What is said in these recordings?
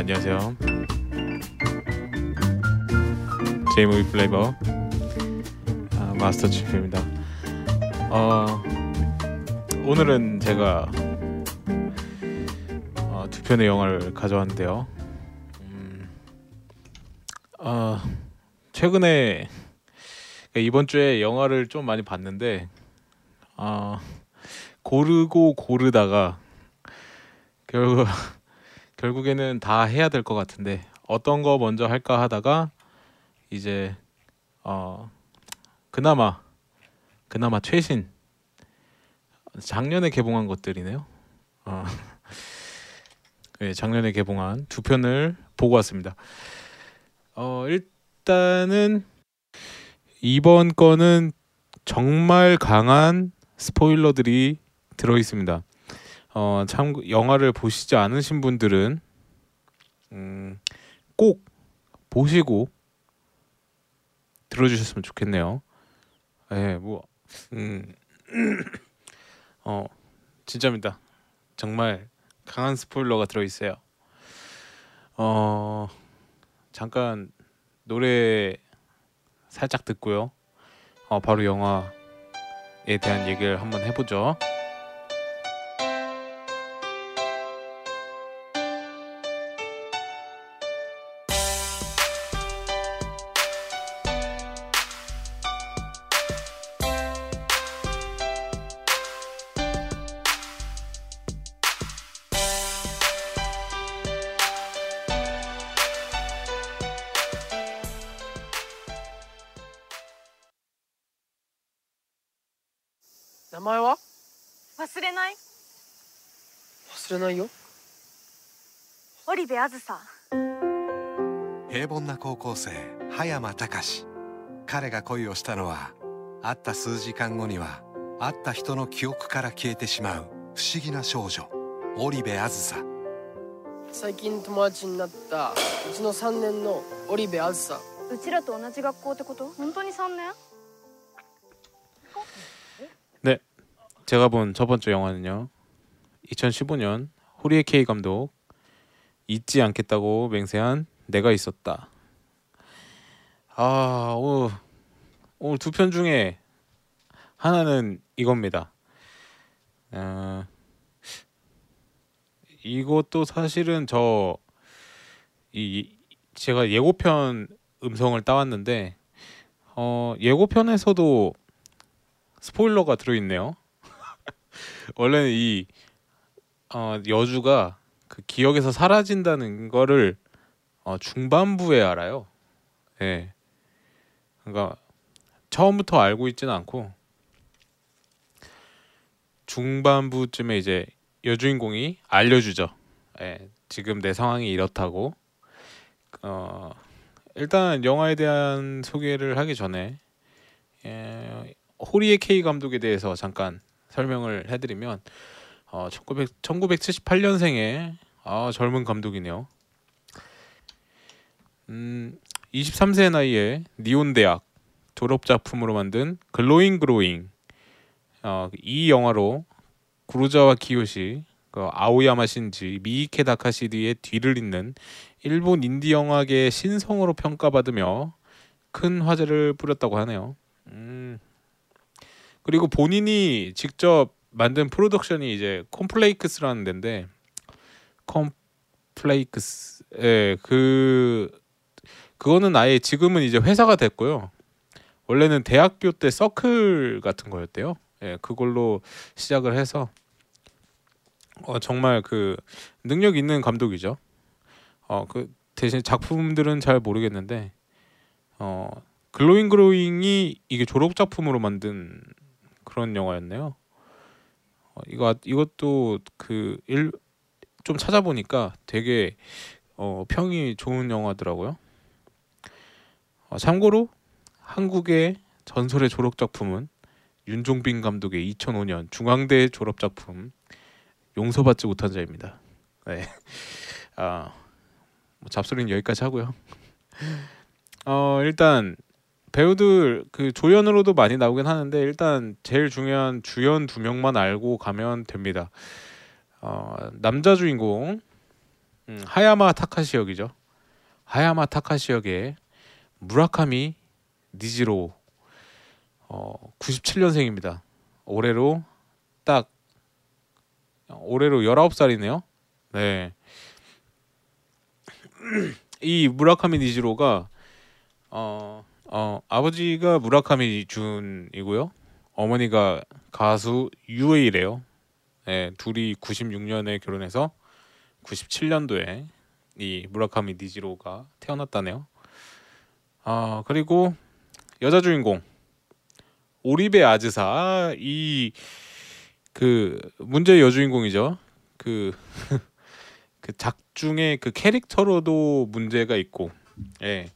네, 안녕하세요. 제이무비 플레이버 아, 마스터 치프입니다. 어, 오늘은 제가 어, 두 편의 영화를 가져왔는데요. 음, 어, 최근에 그러니까 이번 주에 영화를 좀 많이 봤는데 어, 고르고 고르다가 결국 결국에는 다 해야 될 것 같은데 어떤 거 먼저 할까 하다가 이제 어 그나마 그나마 최신 작년에 개봉한 것들이네요. 어. 네, 작년에 개봉한 두 편을 보고 왔습니다. 어 일단은 이번 거는 정말 강한 스포일러들이 들어 있습니다. 어, 참 영화를 보시지 않으신 분들은 음, 꼭 보시고 들어주셨으면 좋겠네요. 예, 뭐, 음, 어, 진짜입니다. 정말 강한 스포일러가 들어 있어요. 어, 잠깐 노래 살짝 듣고요. 어, 바로 영화에 대한 얘기를 한번 해보죠. 名前は？忘れない？忘れないよ。織部あずさ。平凡な高校生葉山隆。彼が恋をしたのは会った数時間後には会った人の記憶から消えてしまう不思議な少女織部あずさ。最近友達になったうちの3年の織部あずさ。うちらと同じ学校ってこと？本当に3年？ 제가 본 첫 번째 영화는요. 2015년 호리에 K 감독 잊지 않겠다고 맹세한 내가 있었다. 아, 오늘, 오늘 두 편 중에 하나는 이겁니다. 어, 이것도 사실은 저 이 제가 예고편 음성을 따왔는데 어, 예고편에서도 스포일러가 들어있네요. 원래는 이 어, 여주가 그 기억에서 사라진다는 거를 어, 중반부에 알아요. 예. 그러니까 처음부터 알고 있지는 않고 중반부쯤에 이제 여주인공이 알려주죠. 예. 지금 내 상황이 이렇다고. 어, 일단 영화에 대한 소개를 하기 전에 예, 호리에 K 감독에 대해서 잠깐 설명을 해드리면 어, 1900, 1978년생의 아, 젊은 감독이네요. 음, 23세 나이에 니온 대학 졸업 작품으로 만든 글로잉 그로잉 어, 이 영화로 구루자와 키요시, 그 아오야마 신지, 미이케 다카시의 뒤를 잇는 일본 인디 영화계의 신성으로 평가받으며 큰 화제를 뿌렸다고 하네요. 음, 그리고 본인이 직접 만든 프로덕션이 이제 콤플레이크스라는 데인데 콤플레이크스 예그 그거는 아예 지금은 이제 회사가 됐고요. 원래는 대학교 때 서클 같은 거였대요. 예, 그걸로 시작을 해서 어, 정말 그 능력 있는 감독이죠. 어, 그 대신 작품들은 잘 모르겠는데 어, 글로잉 그로잉이 이게 졸업 작품으로 만든 그런 영화였네요. 어, 이거 이것도 그 일 좀 찾아보니까 되게 어, 평이 좋은 영화더라고요. 어, 참고로 한국의 전설의 졸업 작품은 윤종빈 감독의 2005년 중앙대 졸업 작품 용서받지 못한 자입니다. 네. 아, 뭐 잡소리는 여기까지 하고요. 어, 일단 배우들 그 조연으로도 많이 나오긴 하는데 일단 제일 중요한 주연 두 명만 알고 가면 됩니다. 어, 남자 주인공 음, 하야마 타카시 역이죠. 하야마 타카시 역의 무라카미 니지로 어 97년생입니다. 올해로 딱 올해로 19살이네요. 네. 이 무라카미 니지로가 어, 어 아버지가 무라카미 준이고요. 어머니가 가수 유에이래요. 네, 둘이 96년에 결혼해서 97년도에 이 무라카미 니지로가 태어났다네요. 아 그리고 여자 주인공 오리베 아즈사 아, 이그 문제의 여주인공이죠. 그, 그 작중의 그 캐릭터로도 문제가 있고, 예,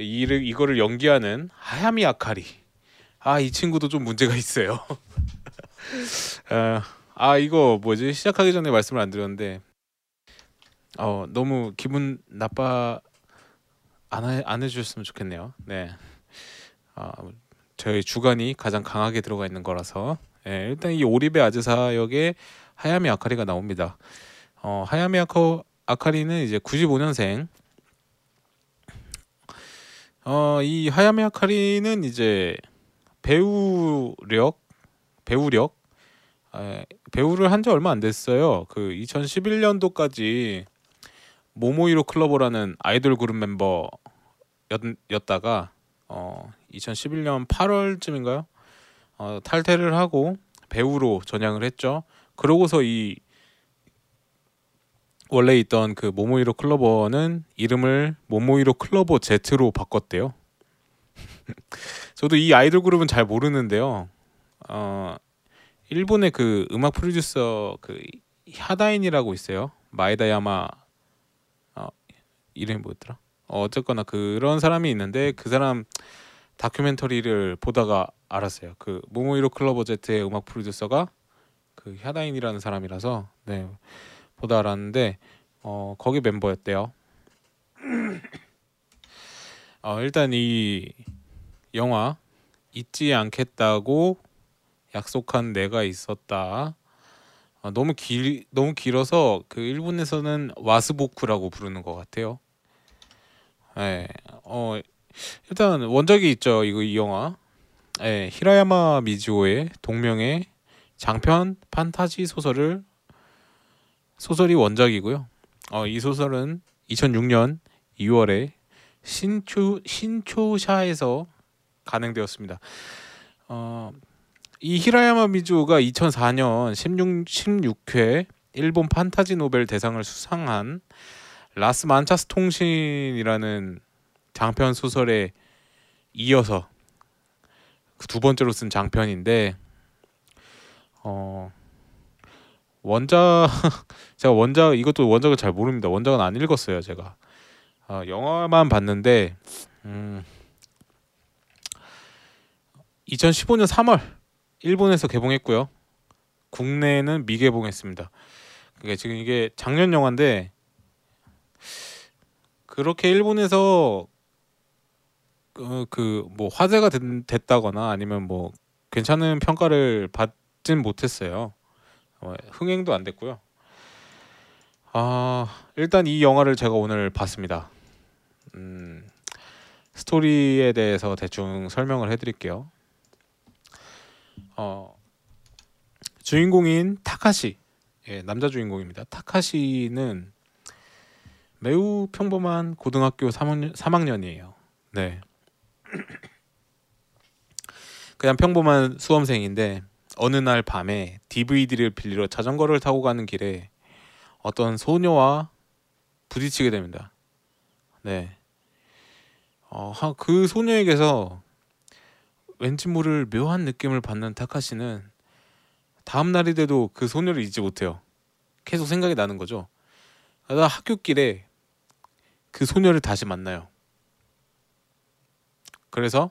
이를 이거를 연기하는 하야미 아카리. 아 이 친구도 좀 문제가 있어요. 아, 아 이거 뭐지 시작하기 전에 말씀을 안 드렸는데, 어 너무 기분 나빠 안, 해, 안 해주셨으면 좋겠네요. 네. 아, 저희 주관이 가장 강하게 들어가 있는 거라서 예, 일단 이 오리베 아즈사 역에 하야미 아카리가 나옵니다. 어, 하야미 아카, 아카리는 이제 95년생. 어, 이 하야미 아카리는 이제 배우력 배우력 에, 배우를 한 지 얼마 안 됐어요. 그 2011년도까지 모모이로 클로버라는 아이돌 그룹 멤버였다가 어 2011년 8월쯤인가요? 어, 탈퇴를 하고 배우로 전향을 했죠. 그러고서 이 원래 있던 그 모모이로 클로버는 이름을 모모이로 클로버 Z로 바꿨대요. 저도 이 아이돌 그룹은 잘 모르는데요. 어, 일본의 그 음악 프로듀서 그 하다인이라고 있어요. 마에다야마 어, 이름이 뭐였더라? 어, 어쨌거나 그런 사람이 있는데 그 사람 다큐멘터리를 보다가 알았어요. 그 모모이로 클로버 Z의 음악 프로듀서가 그 하다인이라는 사람이라서 네 보다 알았는데 어 거기 멤버였대요. 어 일단 이 영화 잊지 않겠다고 약속한 내가 있었다. 어, 너무 길 너무 길어서 그 일본에서는 와스보쿠라고 부르는 것 같아요. 네, 어 일단 원작이 있죠. 이거 이 영화. 네, 히라야마 미즈오의 동명의 장편 판타지 소설을 소설이 원작이고요. 어, 이 소설은 2006년 2월에 신초 신초샤에서 간행되었습니다. 어, 이 히라야마 미즈오가 2004년 16 16회 일본 판타지 novel 대상을 수상한 라스 만차스 통신이라는 장편 소설에 이어서 그 두 번째로 쓴 장편인데 어 원작 제가 원작 이것도 원작을 잘 모릅니다. 원작은 안 읽었어요 제가 어, 영화만 봤는데 음, 2015년 3월 일본에서 개봉했고요. 국내에는 미개봉했습니다. 그게 지금 이게 작년 영화인데 그렇게 일본에서 어, 그뭐 화제가 됐, 됐다거나 아니면 뭐 괜찮은 평가를 받진 못했어요. 어, 흥행도 안 됐고요. 아 일단 이 영화를 제가 오늘 봤습니다. 음, 스토리에 대해서 대충 설명을 해드릴게요. 어, 주인공인 타카시, 예, 남자 주인공입니다. 타카시는 매우 평범한 고등학교 3학년, 3학년이에요. 네. 그냥 평범한 수험생인데 어느 날 밤에 DVD를 빌리러 자전거를 타고 가는 길에 어떤 소녀와 부딪히게 됩니다. 네. 어, 그 소녀에게서 왠지 모를 묘한 느낌을 받는 타카시는 다음 날이 돼도 그 소녀를 잊지 못해요. 계속 생각이 나는 거죠. 그러다 학교 길에 그 소녀를 다시 만나요. 그래서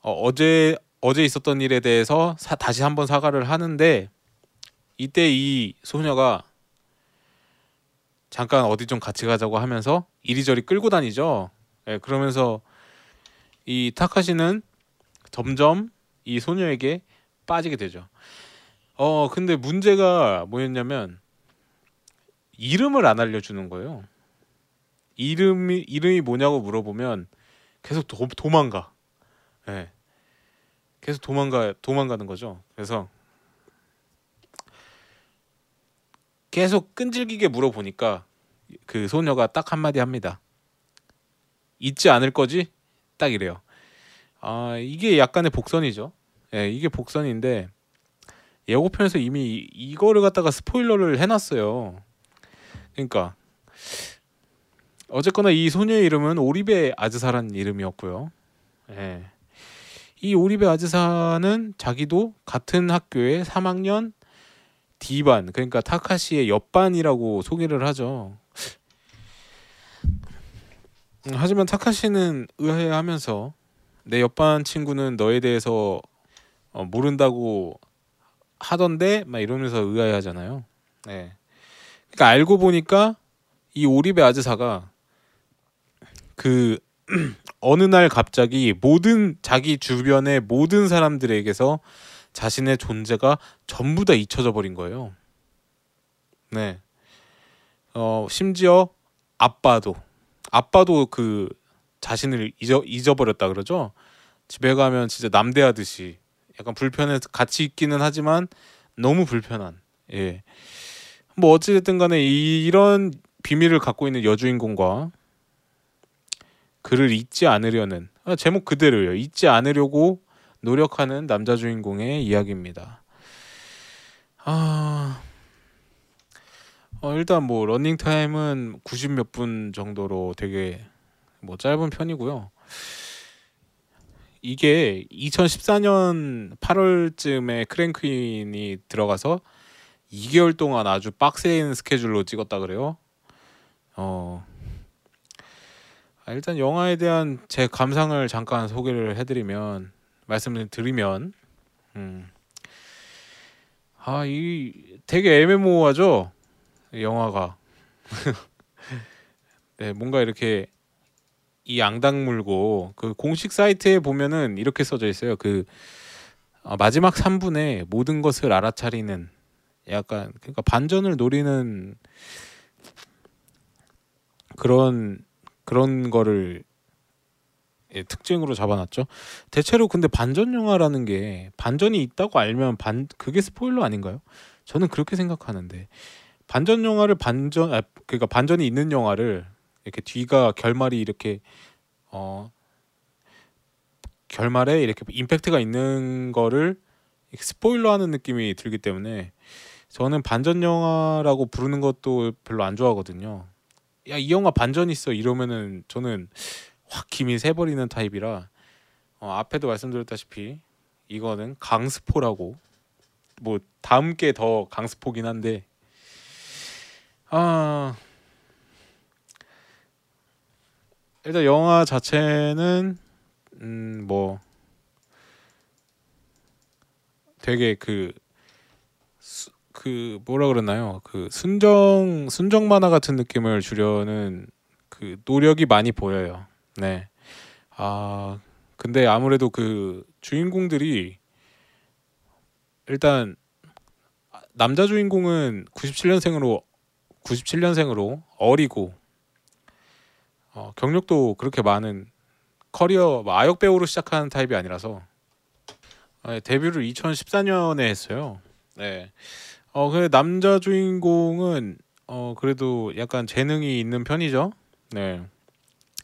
어, 제 어제 있었던 일에 대해서 사, 다시 한번 사과를 하는데 이때 이 소녀가 잠깐 어디 좀 같이 가자고 하면서 이리저리 끌고 다니죠. 예, 그러면서 이 타카시는 점점 이 소녀에게 빠지게 되죠. 어 근데 문제가 뭐였냐면 이름을 안 알려주는 거예요. 이름이 이름이 뭐냐고 물어보면 계속 도, 도망가. 예. 계속 도망가 도망가는 거죠. 그래서 계속 끈질기게 물어보니까 그 소녀가 딱 한마디 합니다. 잊지 않을 거지? 딱 이래요. 아 이게 약간의 복선이죠. 예, 이게 복선인데 예고편에서 이미 이- 이거를 갖다가 스포일러를 해놨어요. 그러니까 어쨌거나 이 소녀의 이름은 오리베 아즈사라는 이름이었고요. 예. 이 오리베 아즈사는 자기도 같은 학교의 3학년 D반 그러니까 타카시의 옆반이라고 소개를 하죠. 음, 하지만 타카시는 의아해하면서 내 옆반 친구는 너에 대해서 어, 모른다고 하던데 막 이러면서 의아해하잖아요. 네. 그러니까 알고 보니까 이 오리베 아즈사가 그 어느 날 갑자기 모든 자기 주변의 모든 사람들에게서 자신의 존재가 전부 다 잊혀져 버린 거예요. 네. 어 심지어 아빠도 아빠도 그 자신을 잊어 잊어버렸다 그러죠. 집에 가면 진짜 남대하듯이 약간 불편해서 같이 있기는 하지만 너무 불편한. 예. 뭐 어찌됐든 간에 이- 이런 비밀을 갖고 있는 여주인공과 그를 잊지 않으려는 아, 제목 그대로예요. 잊지 않으려고 노력하는 남자 주인공의 이야기입니다. 아 어, 일단 뭐 러닝 타임은 90 몇 분 정도로 되게 뭐 짧은 편이고요. 이게 2014년 8월쯤에 크랭크인이 들어가서 2개월 동안 아주 빡센 스케줄로 찍었다 그래요. 어 아, 일단 영화에 대한 제 감상을 잠깐 소개를 해드리면 말씀을 드리면 음. 아이 되게 애매모호하죠? 이 영화가. 네 뭔가 이렇게 이 양당 물고 그 공식 사이트에 보면은 이렇게 써져 있어요. 그 어, 마지막 3분에 모든 것을 알아차리는 약간 그러니까 반전을 노리는 그런 그런 거를 예, 특징으로 잡아놨죠. 대체로 근데 반전 영화라는 게 반전이 있다고 알면 반 그게 스포일러 아닌가요? 저는 그렇게 생각하는데 반전 영화를 반전 아, 그러니까 반전이 있는 영화를 이렇게 뒤가 결말이 이렇게 어 결말에 이렇게 임팩트가 있는 거를 스포일러하는 느낌이 들기 때문에 저는 반전 영화라고 부르는 것도 별로 안 좋아하거든요. 야 이 영화 반전 있어. 이러면은 저는 확 김이 새버리는 타입이라 어, 앞에도 말씀드렸다시피 이거는 강스포라고 뭐 다음 게 더 강스포긴 한데 아 일단 영화 자체는 음 뭐 되게 그 수- 그 뭐라 그러나요? 그 순정 순정 만화 같은 느낌을 주려는 그 노력이 많이 보여요. 네. 아 근데 아무래도 그 주인공들이 일단 남자 주인공은 97년생으로 97년생으로 어리고 어, 경력도 그렇게 많은 커리어 뭐 아역 배우로 시작하는 타입이 아니라서 네, 데뷔를 2014년에 했어요. 네. 어, 그 남자 주인공은 어 그래도 약간 재능이 있는 편이죠. 네.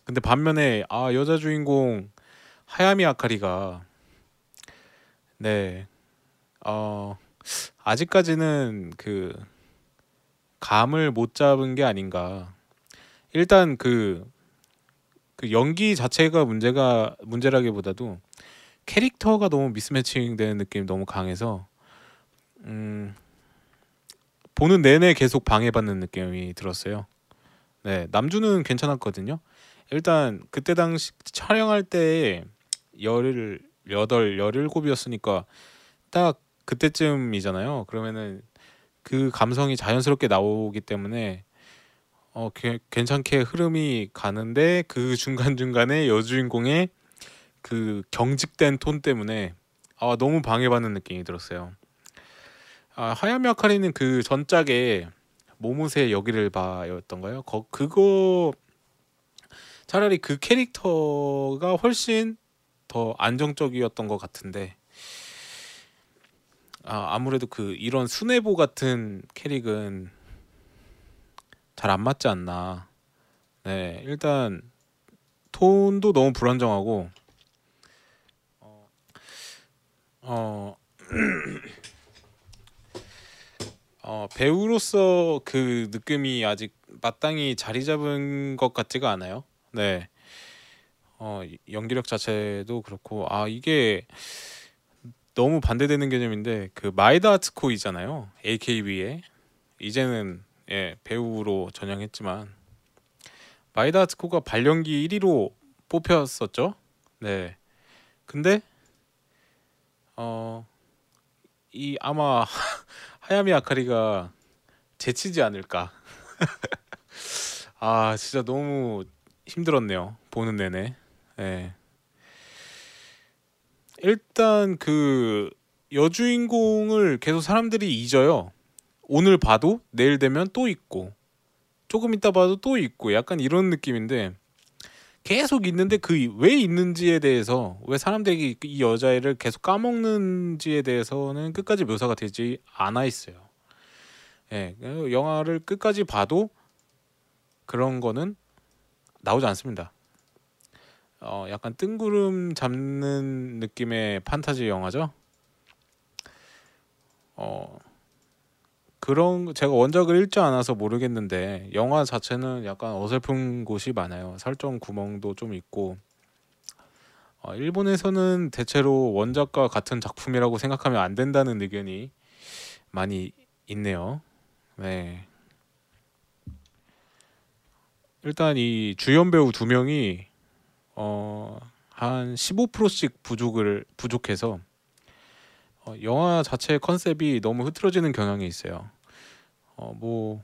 근데 반면에 아 여자 주인공 하야미 아카리가 네. 어 아직까지는 그 감을 못 잡은 게 아닌가. 일단 그, 그 연기 자체가 문제가 문제라기보다도 캐릭터가 너무 미스매칭 되는 느낌이 너무 강해서 음 보는 내내 계속 방해받는 느낌이 들었어요. 네, 남주는 괜찮았거든요. 일단 그때 당시 촬영할 때 열을 여덟 열일곱이었으니까 딱 그때쯤이잖아요. 그러면은 그 감성이 자연스럽게 나오기 때문에 어 게- 괜찮게 흐름이 가는데 그 중간 중간에 여주인공의 그 경직된 톤 때문에 아 너무 방해받는 느낌이 들었어요. 아 하야미 아카리는 그 전작에 모모세 여기를 봐였던가요? 거 그거 차라리 그 캐릭터가 훨씬 더 안정적이었던 것 같은데 아, 아무래도 그 이런 순애보 같은 캐릭은 잘 안 맞지 않나. 네, 일단 톤도 너무 불안정하고 어, 어, 어, 배우로서 그 느낌이 아직 마땅히 자리 잡은 것 같지가 않아요. 네. 어, 연기력 자체도 그렇고 아 이게 너무 반대되는 개념인데 그 마이다 아츠코이잖아요. AKB에 이제는 예, 배우로 전향했지만 마이다 아츠코가 발연기 1위로 뽑혔었죠. 네. 근데 어 이 아마 하야미 아카리가 제치지 않을까. 아 진짜 너무 힘들었네요. 보는 내내. 예. 일단 그 여주인공을 계속 사람들이 잊어요. 오늘 봐도 내일 되면 또 있고 조금 있다 봐도 또 있고 약간 이런 느낌인데 계속 있는데 그 왜 있는지에 대해서 왜 사람들이 이 여자애를 계속 까먹는지에 대해서는 끝까지 묘사가 되지 않아 있어요. 예, 영화를 끝까지 봐도 그런 거는 나오지 않습니다. 어, 약간 뜬구름 잡는 느낌의 판타지 영화죠. 어, 그런 제가 원작을 읽지 않아서 모르겠는데 영화 자체는 약간 어설픈 곳이 많아요. 설정 구멍도 좀 있고 어, 일본에서는 대체로 원작과 같은 작품이라고 생각하면 안 된다는 의견이 많이 있네요. 네. 일단 이 주연 배우 두 명이 어, 한 15%씩 부족을 부족해서 어, 영화 자체 컨셉이 너무 흐트러지는 경향이 있어요. 어, 뭐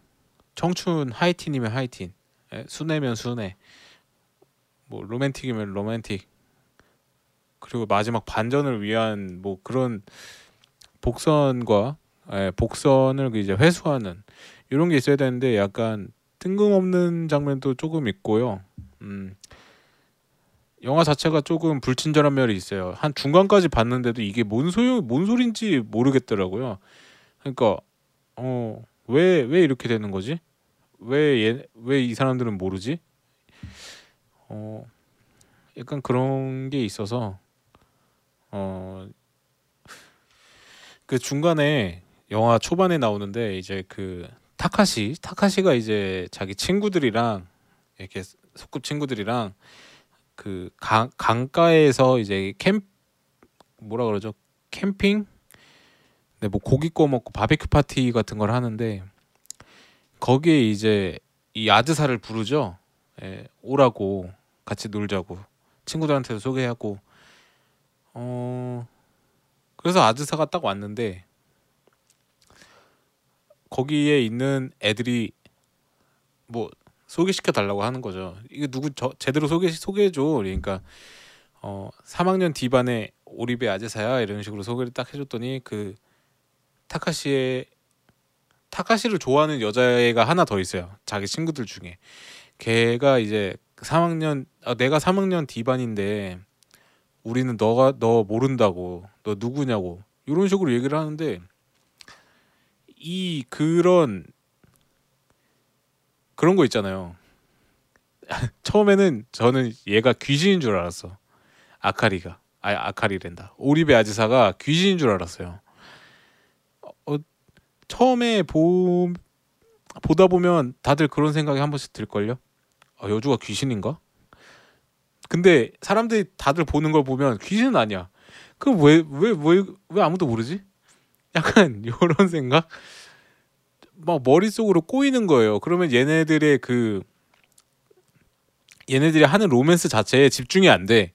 청춘 하이틴이면 하이틴, 예, 순애면 순애, 뭐 로맨틱이면 로맨틱, 그리고 마지막 반전을 위한 뭐 그런 복선과 예, 복선을 이제 회수하는 이런 게 있어야 되는데 약간 뜬금없는 장면도 조금 있고요. 음, 영화 자체가 조금 불친절한 면이 있어요. 한 중간까지 봤는데도 이게 뭔 소용 뭔 소린지 모르겠더라고요. 그러니까 어 왜 왜 이렇게 되는 거지? 왜왜 이 사람들은 모르지? 어 약간 그런 게 있어서 어 그 중간에 영화 초반에 나오는데 이제 그 타카시 타카시가 이제 자기 친구들이랑 이렇게 소꿉 친구들이랑 그 강, 강가에서 이제 캠 뭐라 그러죠? 캠핑? 네, 뭐 고기 구워 먹고 바베큐 파티 같은 걸 하는데 거기에 이제 이 아드사를 부르죠. 예, 오라고 같이 놀자고 친구들한테도 소개하고. 어 그래서 아드사가 딱 왔는데 거기에 있는 애들이 뭐 소개시켜 달라고 하는 거죠. 이게 누구 저 제대로 소개 소개해 줘. 그러니까 어 3학년 D반의 오리베 아제사야 이런 식으로 소개를 딱 해줬더니 그 타카시의 타카시를 좋아하는 여자애가 하나 더 있어요. 자기 친구들 중에 걔가 이제 3학년 아, 내가 3학년 D반인데 우리는 너가 너 모른다고 너 누구냐고 이런 식으로 얘기를 하는데 이 그런 그런 거 있잖아요. 처음에는 저는 얘가 귀신인 줄 알았어. 아카리가. 아 아카리랜다. 오리베 아지사가 귀신인 줄 알았어요. 어, 처음에 보 보다 보면 다들 그런 생각이 한 번씩 들걸요. 아, 여주가 귀신인가? 근데 사람들이 다들 보는 걸 보면 귀신은 아니야. 그럼 왜 왜 왜 왜 아무도 모르지? 약간 이런 생각. 막 머릿속으로 꼬이는 거예요. 그러면 얘네들의 그 얘네들이 하는 로맨스 자체에 집중이 안 돼.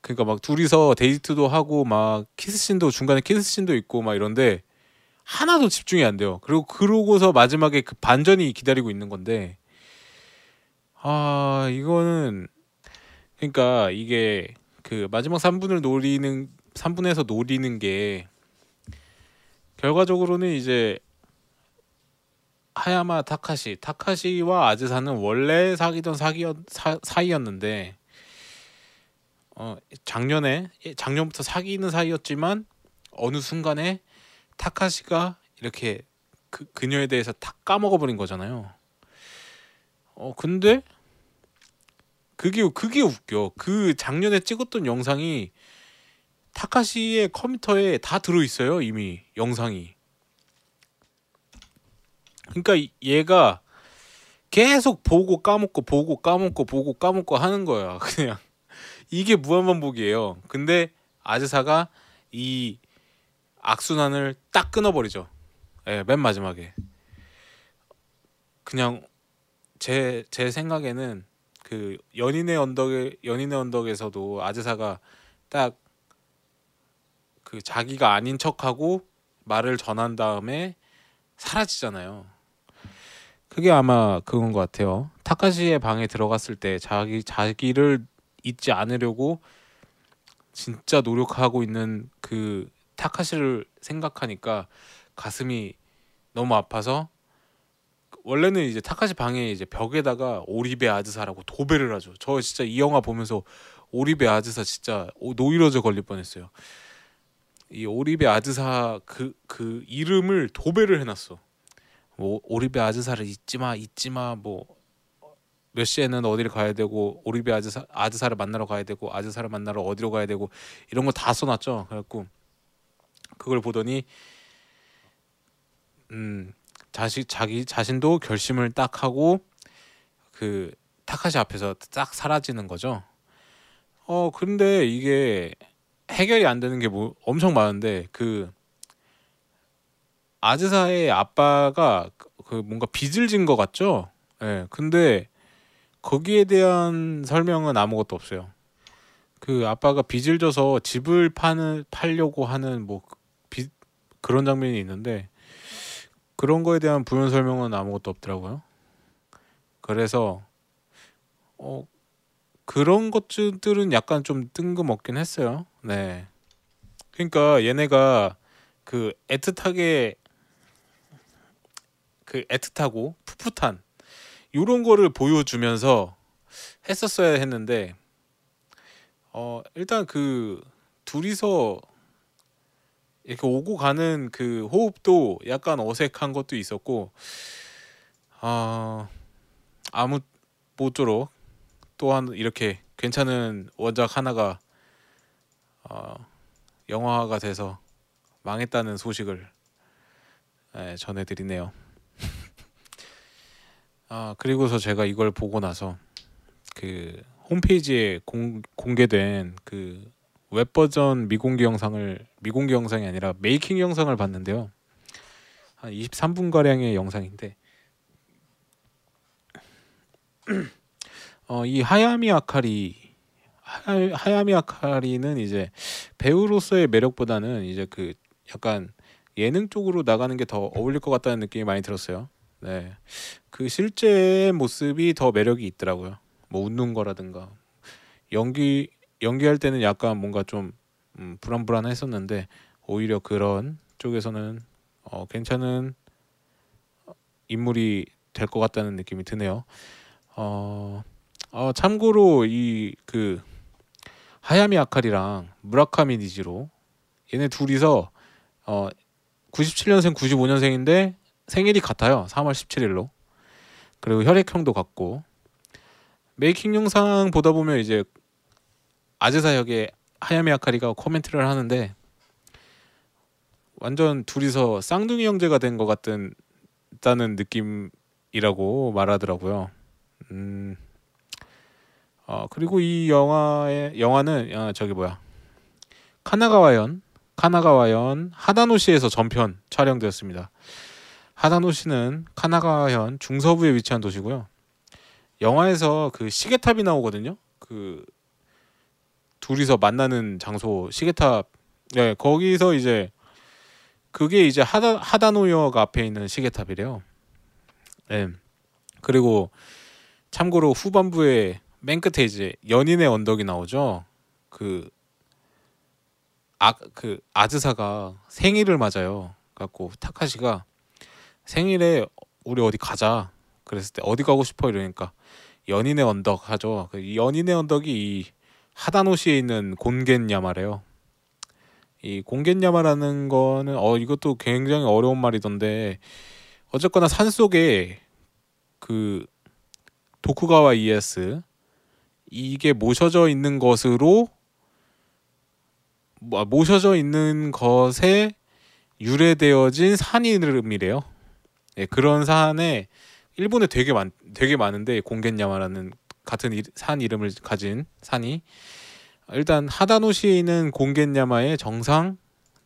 그러니까 막 둘이서 데이트도 하고 막 키스씬도 중간에 키스씬도 있고 막 이런데 하나도 집중이 안 돼요. 그리고 그러고서 마지막에 그 반전이 기다리고 있는 건데 아 이거는 그러니까 이게 그 마지막 3분을 노리는 3분에서 노리는 게 결과적으로는 이제 하야마 타카시 타카시와 아즈사는 원래 사귀던 사귀었 사, 사이였는데 어 작년에 예, 작년부터 사귀는 사이였지만 어느 순간에 타카시가 이렇게 그 그녀에 대해서 다 까먹어 버린 거잖아요. 어 근데 그게 그게 웃겨. 그 작년에 찍었던 영상이 타카시의 컴퓨터에 다 들어 있어요 이미 영상이. 그러니까 이- 얘가 계속 보고 까먹고 보고 까먹고 보고 까먹고 하는 거야 그냥 이게 무한반복이에요. 근데 아즈사가 이 악순환을 딱 끊어버리죠. 예, 맨 마지막에 그냥 제 제 생각에는 그 연인의 언덕에 연인의 언덕에서도 아즈사가 딱 그 자기가 아닌 척하고 말을 전한 다음에 사라지잖아요. 그게 아마 그건 것 같아요. 타카시의 방에 들어갔을 때 자기 자기를 잊지 않으려고 진짜 노력하고 있는 그 타카시를 생각하니까 가슴이 너무 아파서 원래는 이제 타카시 방에 이제 벽에다가 오리베 아즈사라고 도배를 하죠. 저 진짜 이 영화 보면서 오리베 아즈사 진짜 오- 노이로제 걸릴 뻔했어요. 이 오리베 아즈사 그그 이름을 도배를 해놨어. 뭐 오리베 아즈사를 잊지 마, 잊지 마. 뭐 몇 시에는 어디를 가야 되고 오리베 아즈사 아즈사를 만나러 가야 되고 아즈사를 만나러 어디로 가야 되고 이런 거 다 써놨죠. 그래갖고 그걸 보더니 음 자식 자기 자신도 결심을 딱 하고 그 타카시 앞에서 딱 사라지는 거죠. 어 근데 이게 해결이 안 되는 게 뭐 엄청 많은데 그 아즈사의 아빠가 그- 그 뭔가 빚을 진 것 같죠. 예. 근데 거기에 대한 설명은 아무것도 없어요. 그 아빠가 빚을 져서 집을 파는 팔려고 하는 뭐 빚 그런 장면이 있는데 그런 거에 대한 부연 설명은 아무것도 없더라고요. 그래서 어 그런 것들은 약간 좀 뜬금없긴 했어요. 네. 그러니까 얘네가 그 애틋하게 그 애틋하고 풋풋한 요런 거를 보여주면서 했었어야 했는데 어 일단 그 둘이서 이렇게 오고 가는 그 호흡도 약간 어색한 것도 있었고 아 아무 모쪼록 또한 이렇게 괜찮은 원작 하나가 어, 영화가 돼서 망했다는 소식을 예, 전해드리네요. 아 그리고서 제가 이걸 보고 나서 그 홈페이지에 공, 공개된 그 웹 버전 미공개 영상을 미공개 영상이 아니라 making 영상을 봤는데요. 한 23분 가량의 영상인데 어, 이 하야미 아카리 하, 하야미 아카리는 이제 배우로서의 매력보다는 이제 그 약간 예능 쪽으로 나가는 게 더 어울릴 것 같다는 느낌이 많이 들었어요. 네, 그 실제 모습이 더 매력이 있더라고요. 뭐 웃는 거라든가 연기 연기할 때는 약간 뭔가 좀 음, 불안불안했었는데 오히려 그런 쪽에서는 어, 괜찮은 인물이 될 것 같다는 느낌이 드네요. 어, 어 참고로 이 그 하야미 아카리랑 무라카미 니지로 얘네 둘이서 어 97년생 95년생인데 생일이 같아요. 3월 17일로. 그리고 혈액형도 같고 메이킹 영상 보다 보면 이제 아즈사 역의 하야미 아카리가 코멘트를 하는데 완전 둘이서 쌍둥이 형제가 된 것 같은 다는 느낌이라고 말하더라고요. 음. 어 그리고 이 영화의 영화는 어, 저기 뭐야 카나가와현 카나가와현 하다노시에서 전편 촬영되었습니다. 하다노시는 카나가와현 중서부에 위치한 도시고요. 영화에서 그 시계탑이 나오거든요. 그 둘이서 만나는 장소 시계탑. 네, 거기서 이제 그게 이제 하다 하다노역 앞에 있는 시계탑이래요. 네. 그리고 참고로 후반부에 맨 끝에 이제 연인의 언덕이 나오죠. 그 아 그 아즈사가 생일을 맞아요. 갖고 타카시가 생일에 우리 어디 가자. 그랬을 때 어디 가고 싶어 이러니까 연인의 언덕 하죠. 그 연인의 언덕이 이 하다노시에 있는 곤겐야마래요. 이 곤겐야마라는 거는 어 이것도 굉장히 어려운 말이던데 어쨌거나 산 속에 그 도쿠가와 이에스 이게 모셔져 있는 것으로 뭐, 모셔져 있는 것에 유래되어진 산 이름이래요. 예, 그런 산에 일본에 되게 많 되게 많은데 공겐야마라는 같은 이- 산 이름을 가진 산이 일단 하다노시에 있는 공겐야마의 정상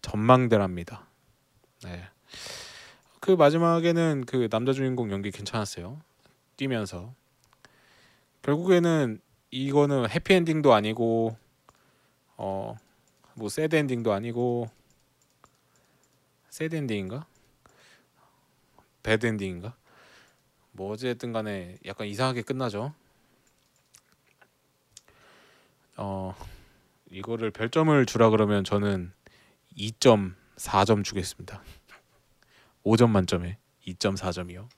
전망대랍니다. 네. 그 마지막에는 그 남자 주인공 연기 괜찮았어요. 뛰면서 결국에는 이거는 해피엔딩도 아니고 어뭐 새드 엔딩도 아니고 새드 엔딩인가? 배드 엔딩인가? 뭐 어쨌든 간에 약간 이상하게 끝나죠. 어 이거를 별점을 주라 그러면 저는 2.4점 주겠습니다. 5점 만점에 2.4점이요.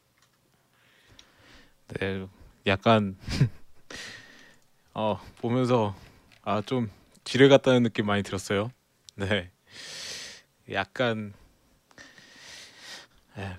네, 약간 어 보면서 아 좀 지뢰 같다는 느낌 많이 들었어요. 네, 약간 예,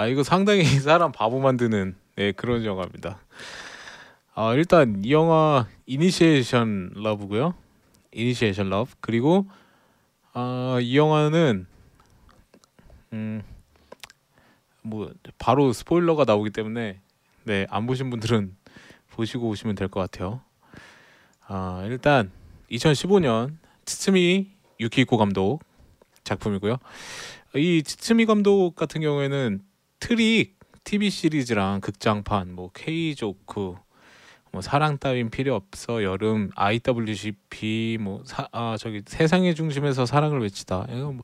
아, 이거 상당히 사람 바보 만드는 네, 그런 영화입니다. 아, 일단 이 영화 Initiation Love고요. Initiation Love. 그리고 아, 이 영화는 음, 뭐 바로 스포일러가 나오기 때문에 네, 안 보신 분들은 보시고 오시면 될 것 같아요. 아, 일단 2015년 츠츠미 유키코 감독 작품이고요. 이 츠츠미 감독 같은 경우에는 Trick TV 시리즈랑 극장판, 뭐 케이조쿠, 뭐 사랑 따윈 필요 없어, 여름, IWGP, 뭐 사, 아 저기 세상의 중심에서 사랑을 외치다. 이거 뭐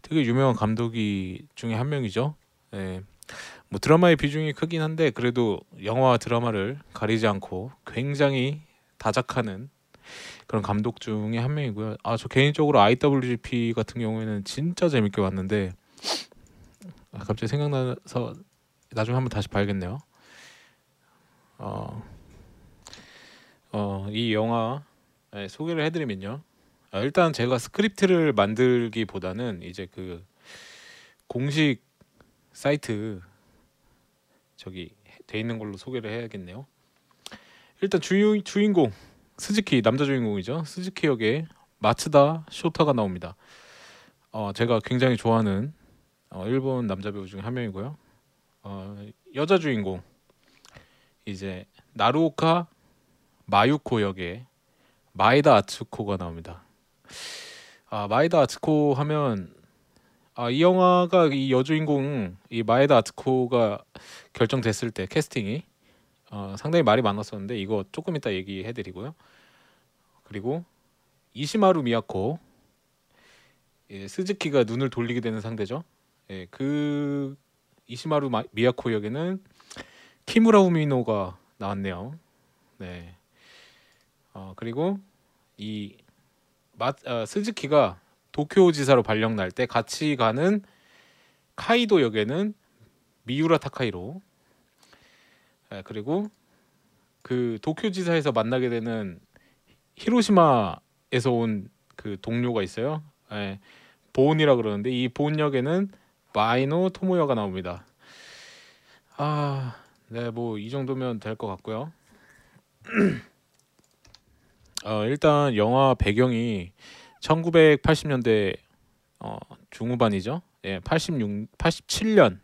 되게 유명한 감독이 중에 한 명이죠. 네. 뭐 드라마의 비중이 크긴 한데 그래도 영화와 드라마를 가리지 않고 굉장히 다작하는 그런 감독 중에 한 명이고요. 아 저 개인적으로 IWGP 같은 경우에는 진짜 재밌게 봤는데 아, 갑자기 생각나서 나중에 한번 다시 봐야겠네요. 어, 어, 이 영화 네, 소개를 해드리면요. 아, 일단 제가 스크립트를 만들기보다는 이제 그 공식 사이트 저기 돼 있는 걸로 소개를 해야겠네요. 일단 주인 주인공 스즈키 남자 주인공이죠. 스즈키 역의 마츠다 쇼타가 나옵니다. 어 제가 굉장히 좋아하는 어, 일본 남자 배우 중에 한 명이고요. 어, 여자 주인공 이제 나루오카 마유코 역의 마에다 아츠코가 나옵니다. 아 마에다 아츠코 하면 아, 이 영화가 이 여주인공 이 마에다 아츠코가 결정됐을 때 캐스팅이 어, 상당히 말이 많았었는데 이거 조금 이따 얘기해드리고요. 그리고 이시마루 미야코 예, 스즈키가 눈을 돌리게 되는 상대죠. 예, 그 이시마루 마, 미야코 역에는 키무라 후미노가 나왔네요. 네. 어, 그리고 이 마, 어, 스즈키가 도쿄 지사로 발령 날 때 같이 가는 카이도 역에는 미유라 타카이로 예, 그리고 그 도쿄 지사에서 만나게 되는 히로시마에서 온 그 동료가 있어요. 예, 보온이라 그러는데 이 보온 역에는 마이노 토모야가 나옵니다. 아, 네, 뭐 이 정도면 될 것 같고요. 어, 일단 영화 배경이 1980년대 어, 중후반이죠. 예, 86 87년.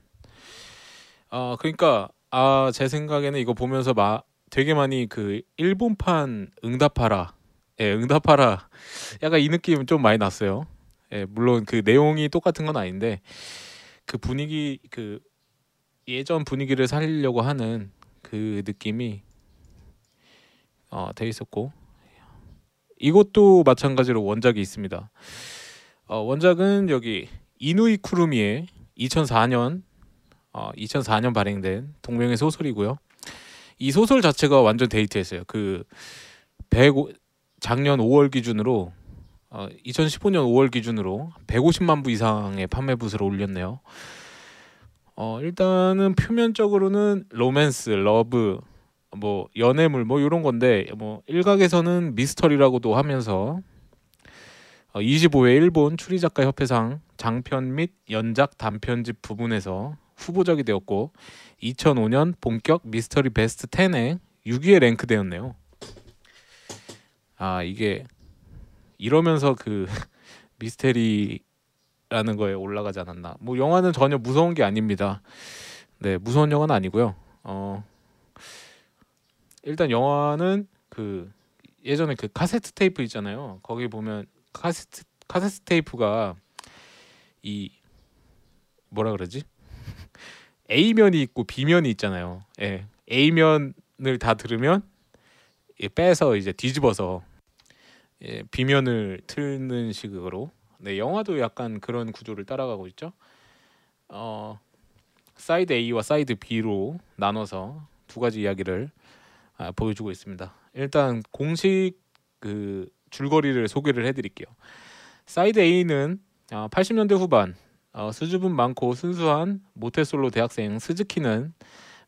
어, 그러니까 아, 제 생각에는 이거 보면서 마, 되게 많이 그 일본판 응답하라. 예, 응답하라. 약간 이 느낌 좀 많이 났어요. 예, 물론 그 내용이 똑같은 건 아닌데 그 분위기 그 예전 분위기를 살리려고 하는 그 느낌이 어, 돼 있었고 이것도 마찬가지로 원작이 있습니다. 어, 원작은 여기 이누이 쿠루미의 2004년 어, 2004년 발행된 동명의 소설이고요. 이 소설 자체가 완전 대히트했어요. 그 100, 작년 5월 기준으로 어, 2015년 5월 기준으로 150만 부 이상의 판매 부수를 올렸네요. 어, 일단은 표면적으로는 로맨스, 러브, 뭐 연애물 뭐 이런 건데 뭐 일각에서는 미스터리라고도 하면서 어, 25회 일본 추리작가 협회상 장편 및 연작 단편집 부분에서 후보작이 되었고 2005년 본격 미스터리 베스트 10에 6위에 랭크되었네요. 아 이게 이러면서 그 미스테리라는 거에 올라가지 않았나. 뭐 영화는 전혀 무서운 게 아닙니다. 네 무서운 영화는 아니고요. 어 일단 영화는 그 예전에 그 카세트 테이프 있잖아요. 거기 보면 카세트 카세트 테이프가 이 뭐라 그러지? A 면이 있고 B 면이 있잖아요. 예. A 면을 다 들으면 예, 빼서 이제 뒤집어서 예, B 면을 틀는 식으로. 네, 영화도 약간 그런 구조를 따라가고 있죠. 어, Side A와 Side B로 나눠서 두 가지 이야기를 아, 보여주고 있습니다. 일단 공식 그 줄거리를 소개를 해드릴게요. Side A는 어, 80년대 후반 어, 수줍음 많고 순수한 모태솔로 대학생 스즈키는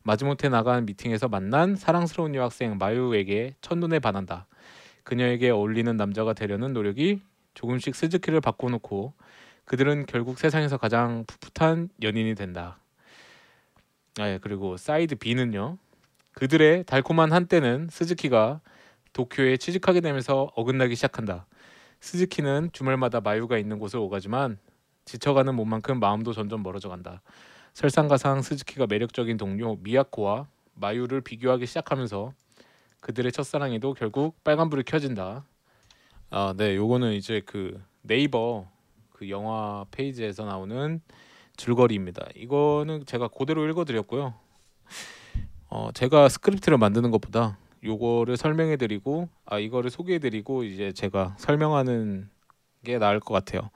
마지못해 나간 미팅에서 만난 사랑스러운 여학생 마유에게 첫눈에 반한다. 그녀에게 어울리는 남자가 되려는 노력이 조금씩 스즈키를 바꿔놓고 그들은 결국 세상에서 가장 풋풋한 연인이 된다. 아, 예, 그리고 사이드 B는요. 그들의 달콤한 한때는 스즈키가 도쿄에 취직하게 되면서 어긋나기 시작한다. 스즈키는 주말마다 마유가 있는 곳을 오가지만 지쳐가는 몸만큼 마음도 점점 멀어져 간다. 설상가상 스즈키가 매력적인 동료 미야코와 마유를 비교하기 시작하면서 그들의 첫사랑에도 결국 빨간불이 켜진다. 아, 네, 요거는 이제 그 네이버 그 영화 페이지에서 나오는 줄거리입니다. 이거는 제가 그대로 읽어드렸고요. 어, 제가 스크립트를 만드는 것보다 요거를 설명해드리고 아 이거를 소개해드리고 이제 제가 설명하는 게 나을 것 같아요.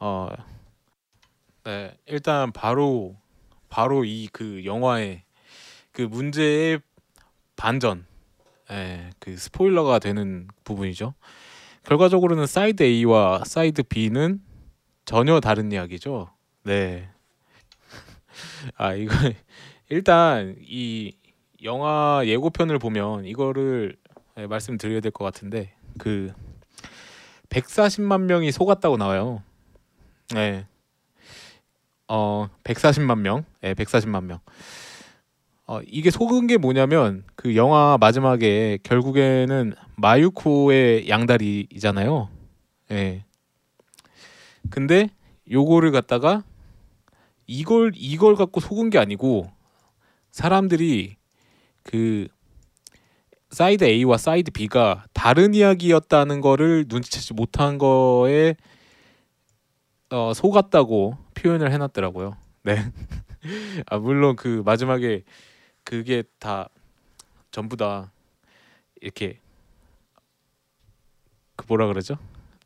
어, 네, 일단 바로 바로 이 그 영화의 그 문제의 반전, 예, 그 스포일러가 되는 부분이죠. 결과적으로는 사이드 A와 사이드 B는 전혀 다른 이야기죠. 네. 아 이거 일단 이 영화 예고편을 보면 이거를 예, 말씀드려야 될 것 같은데 그 140만 명이 속았다고 나와요. 네. 어 140만 명. 네, 140만 명. 어 이게 속은 게 뭐냐면 그 영화 마지막에 결국에는 마유코의 양다리잖아요. 예. 네. 근데 요거를 갖다가 이걸 이걸 갖고 속은 게 아니고 사람들이 그 사이드 A와 사이드 B가 다른 이야기였다는 거를 눈치채지 못한 거에 어, 속았다고 표현을 해놨더라고요. 네. 아, 물론 그 마지막에 그게 다 전부 다 이렇게 그 뭐라 그러죠?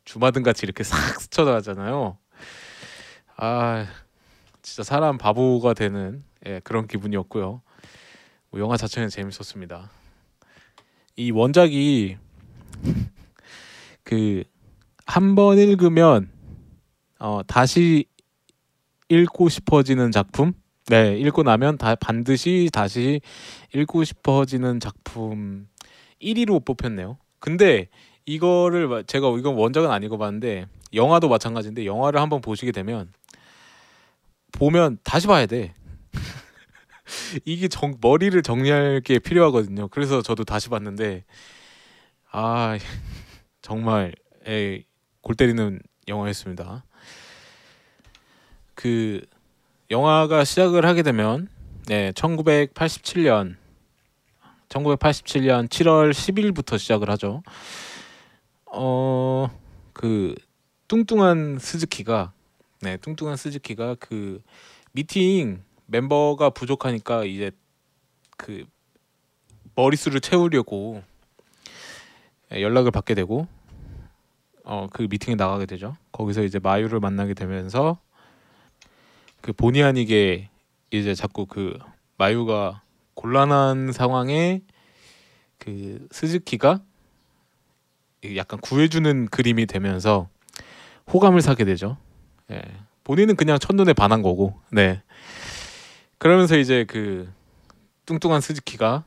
주마등 같이 이렇게 싹 스쳐나잖아요. 아 진짜 사람 바보가 되는 예, 그런 기분이었고요. 뭐 영화 자체는 재밌었습니다. 이 원작이 그 한 번 읽으면 어, 다시 읽고 싶어지는 작품. 네, 읽고 나면 다 반드시 다시 읽고 싶어지는 작품 1위로 뽑혔네요. 근데 이거를 제가 이건 원작은 안 읽어봤는데 영화도 마찬가지인데 영화를 한번 보시게 되면 보면 다시 봐야 돼. 이게 정, 머리를 정리할 게 필요하거든요. 그래서 저도 다시 봤는데 아 정말 에, 골 때리는 영화였습니다. 그 영화가 시작을 하게 되면 네 1987년 1987년 7월 10일부터 시작을 하죠. 어 그 뚱뚱한 스즈키가 네 뚱뚱한 스즈키가 그 미팅 멤버가 부족하니까 이제 그 머릿수를 채우려고 예, 연락을 받게 되고 어 그 미팅에 나가게 되죠. 거기서 이제 마유를 만나게 되면서 그 본의 아니게 이제 자꾸 그 마유가 곤란한 상황에 그 스즈키가 약간 구해주는 그림이 되면서 호감을 사게 되죠. 예. 본인은 그냥 첫눈에 반한 거고, 네. 그러면서 이제 그 뚱뚱한 스즈키가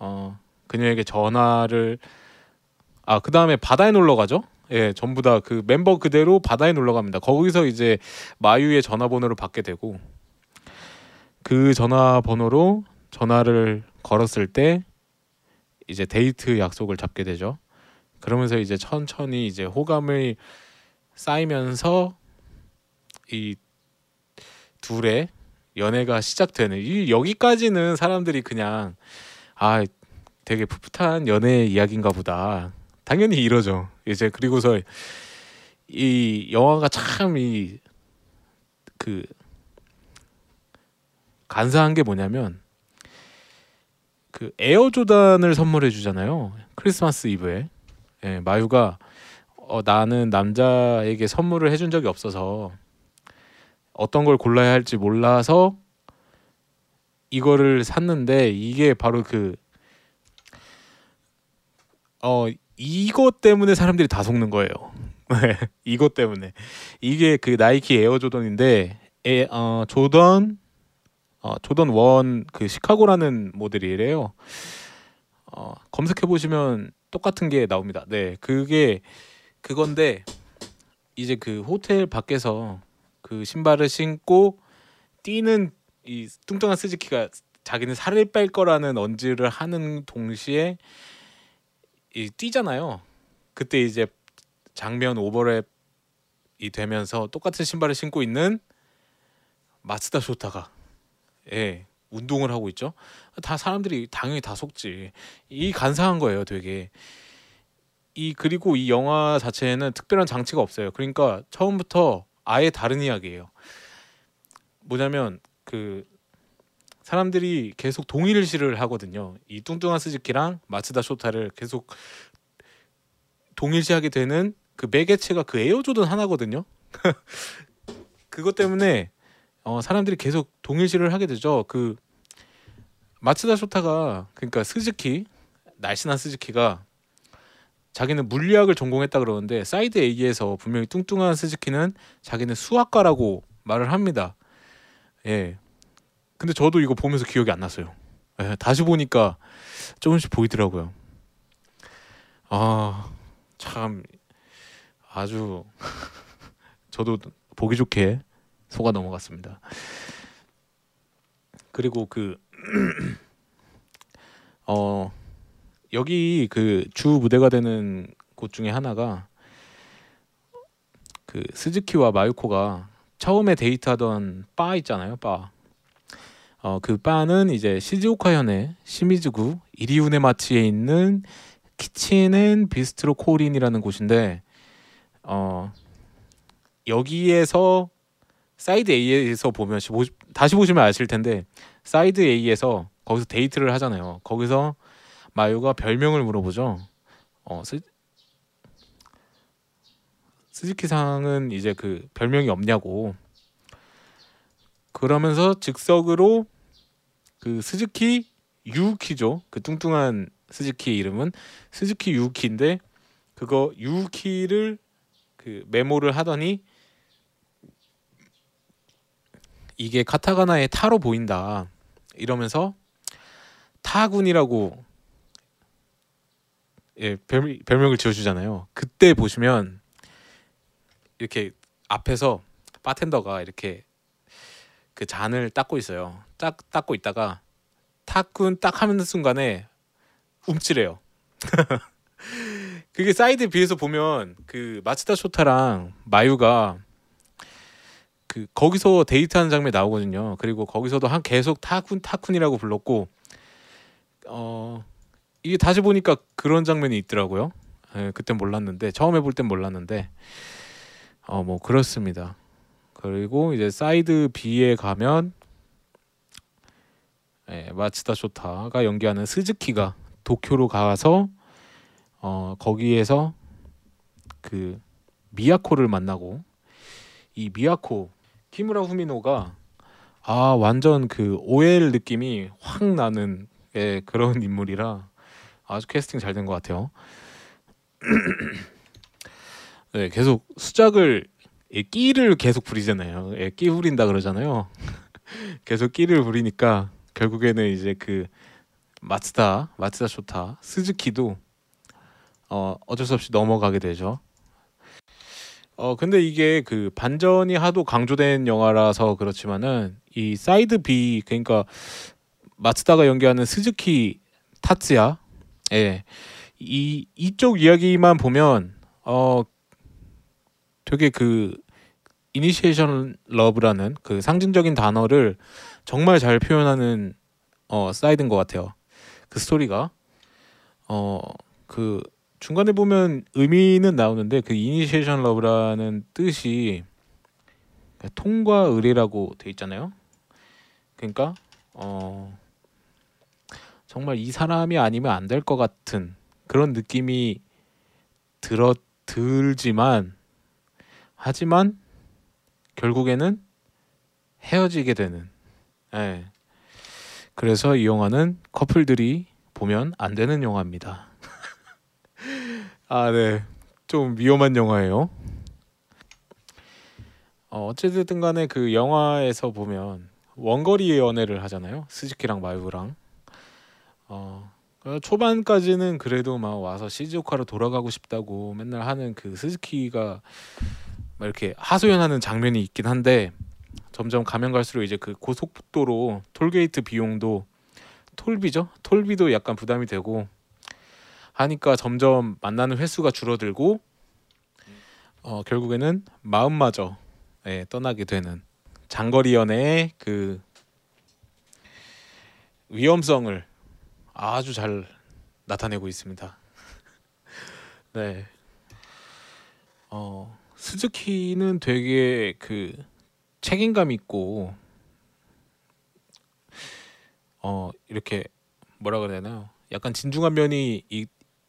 어 그녀에게 전화를 아 그 다음에 바다에 놀러 가죠. 예, 전부 다 그 멤버 그대로 바다에 놀러 갑니다. 거기서 이제 마유의 전화번호를 받게 되고 그 전화번호로 전화를 걸었을 때 이제 데이트 약속을 잡게 되죠. 그러면서 이제 천천히 이제 호감을 쌓이면서 이 둘의 연애가 시작되는 이 여기까지는 사람들이 그냥 아 되게 풋풋한 연애 이야기인가 보다 당연히 이러죠. 이제 그리고서 이 영화가 참 이 그 간사한 게 뭐냐면 그 에어 조단을 선물해 주잖아요. 크리스마스 이브에. 예, 마유가 어, 나는 남자에게 선물을 해준 적이 없어서 어떤 걸 골라야 할지 몰라서 이거를 샀는데 이게 바로 그 어, 이것 때문에 사람들이 다 속는 거예요. 네, 이것 때문에 이게 그 나이키 에어 조던인데 에, 어, 조던 어, 조던 원 그 시카고라는 모델이래요. 어, 검색해 보시면 똑같은 게 나옵니다. 네, 그게 그건데 이제 그 호텔 밖에서 그 신발을 신고 뛰는 이 뚱뚱한 스즈키가 자기는 살을 뺄 거라는 언지를 하는 동시에 이 뛰잖아요. 그때 이제 장면 오버랩이 되면서 똑같은 신발을 신고 있는 마츠다 쇼타가 예 운동을 하고 있죠. 다 사람들이 당연히 다 속지. 이 간사한 거예요, 되게. 이 그리고 이 영화 자체에는 특별한 장치가 없어요. 그러니까 처음부터 아예 다른 이야기예요. 뭐냐면 그 사람들이 계속 동일시를 하거든요. 이 뚱뚱한 스즈키랑 마츠다 쇼타를 계속 동일시하게 되는 그 매개체가 그 에어조던 하나거든요. 그것 때문에 어, 사람들이 계속 동일시를 하게 되죠. 그 마츠다 쇼타가 그러니까 스즈키 날씬한 스즈키가 자기는 물리학을 전공했다 그러는데 사이드 A에서 분명히 뚱뚱한 스즈키는 자기는 수학과라고 말을 합니다. 예. 근데 저도 이거 보면서 기억이 안 났어요. 예, 다시 보니까 조금씩 보이더라고요. 아, 참 아주 저도 보기 좋게 속아 넘어갔습니다. 그리고 그 어, 여기 그 주 무대가 되는 곳 중에 하나가 그 스즈키와 마유코가 처음에 데이트하던 바 있잖아요, 바. 어, 그 바는 이제 시즈오카현의 시미즈구 이리우네마치에 있는 Kitchen and Bistro 코린이라는 곳인데 어, 여기에서 사이드 A에서 보면 다시 보시면 아실 텐데 사이드 A에서 거기서 데이트를 하잖아요. 거기서 마유가 별명을 물어보죠. 어, 스, 스즈키상은 이제 그 별명이 없냐고. 그러면서 즉석으로 그 스즈키 유키죠. 그 뚱뚱한 스즈키 이름은 스즈키 유키인데 그거 유키를 그 메모를 하더니 이게 카타가나의 타로 보인다 이러면서 타군이라고 예, 별, 별명을 지어주잖아요. 그때 보시면 이렇게 앞에서 바텐더가 이렇게 그 잔을 닦고 있어요. 딱 닦고 있다가 타쿤 딱 하는 순간에 움찔해요. 그게 사이드 B에서 보면 그 마츠다 쇼타랑 마유가 그 거기서 데이트하는 장면이 나오거든요. 그리고 거기서도 한 계속 타쿤 타쿤이라고 불렀고 어 이게 다시 보니까 그런 장면이 있더라고요. 예, 그때 몰랐는데 처음에 볼 땐 몰랐는데 어 뭐 그렇습니다. 그리고 이제 사이드 B에 가면 예, 마츠다 쇼타가 연기하는 스즈키가 도쿄로 가서 어 거기에서 그 미야코를 만나고 이 미야코 키무라 후미노가 아 완전 그 OL 느낌이 확 나는 예, 그런 인물이라 아주 캐스팅 잘 된 것 같아요. 네, 계속 수작을 예, 끼를 계속 부리잖아요. 예, 끼 부린다 그러잖아요. 계속 끼를 부리니까 결국에는 이제 그 마츠다 마츠다 쇼타 스즈키도 어 어쩔 수 없이 넘어가게 되죠. 어 근데 이게 그 반전이 하도 강조된 영화라서 그렇지만은 이 사이드 B 그러니까 마츠다가 연기하는 스즈키 타츠야 예. 이 이쪽 이야기만 보면 어 되게 그 Initiation Love라는 그 상징적인 단어를 정말 잘 표현하는 어 사이드인 것 같아요. 그 스토리가 어 그 중간에 보면 의미는 나오는데 그 Initiation Love라는 뜻이 통과 의례라고 돼 있잖아요. 그러니까 어 정말 이 사람이 아니면 안 될 것 같은 그런 느낌이 들어 들지만 하지만 결국에는 헤어지게 되는. 예. 그래서 이 영화는 커플들이 보면 안 되는 영화입니다. 아, 네. 좀 위험한 영화예요. 어, 어찌됐든 간에 그 영화에서 보면 원거리 연애를 하잖아요. 스즈키랑 마유랑. 어, 어, 초반까지는 그래도 막 와서 시즈오카로 돌아가고 싶다고 맨날 하는 그 스즈키가 막 이렇게 하소연하는 장면이 있긴 한데 점점 가면 갈수록 이제 그 고속도로 톨게이트 비용도 톨비죠 톨비도 약간 부담이 되고 하니까 점점 만나는 횟수가 줄어들고 어 결국에는 마음마저 예, 떠나게 되는 장거리 연애의 그 위험성을 아주 잘 나타내고 있습니다. 네. 어, 스즈키는 되게 그 책임감 있고 어, 이렇게 뭐라 그래야 되나요? 약간 진중한 면이 이,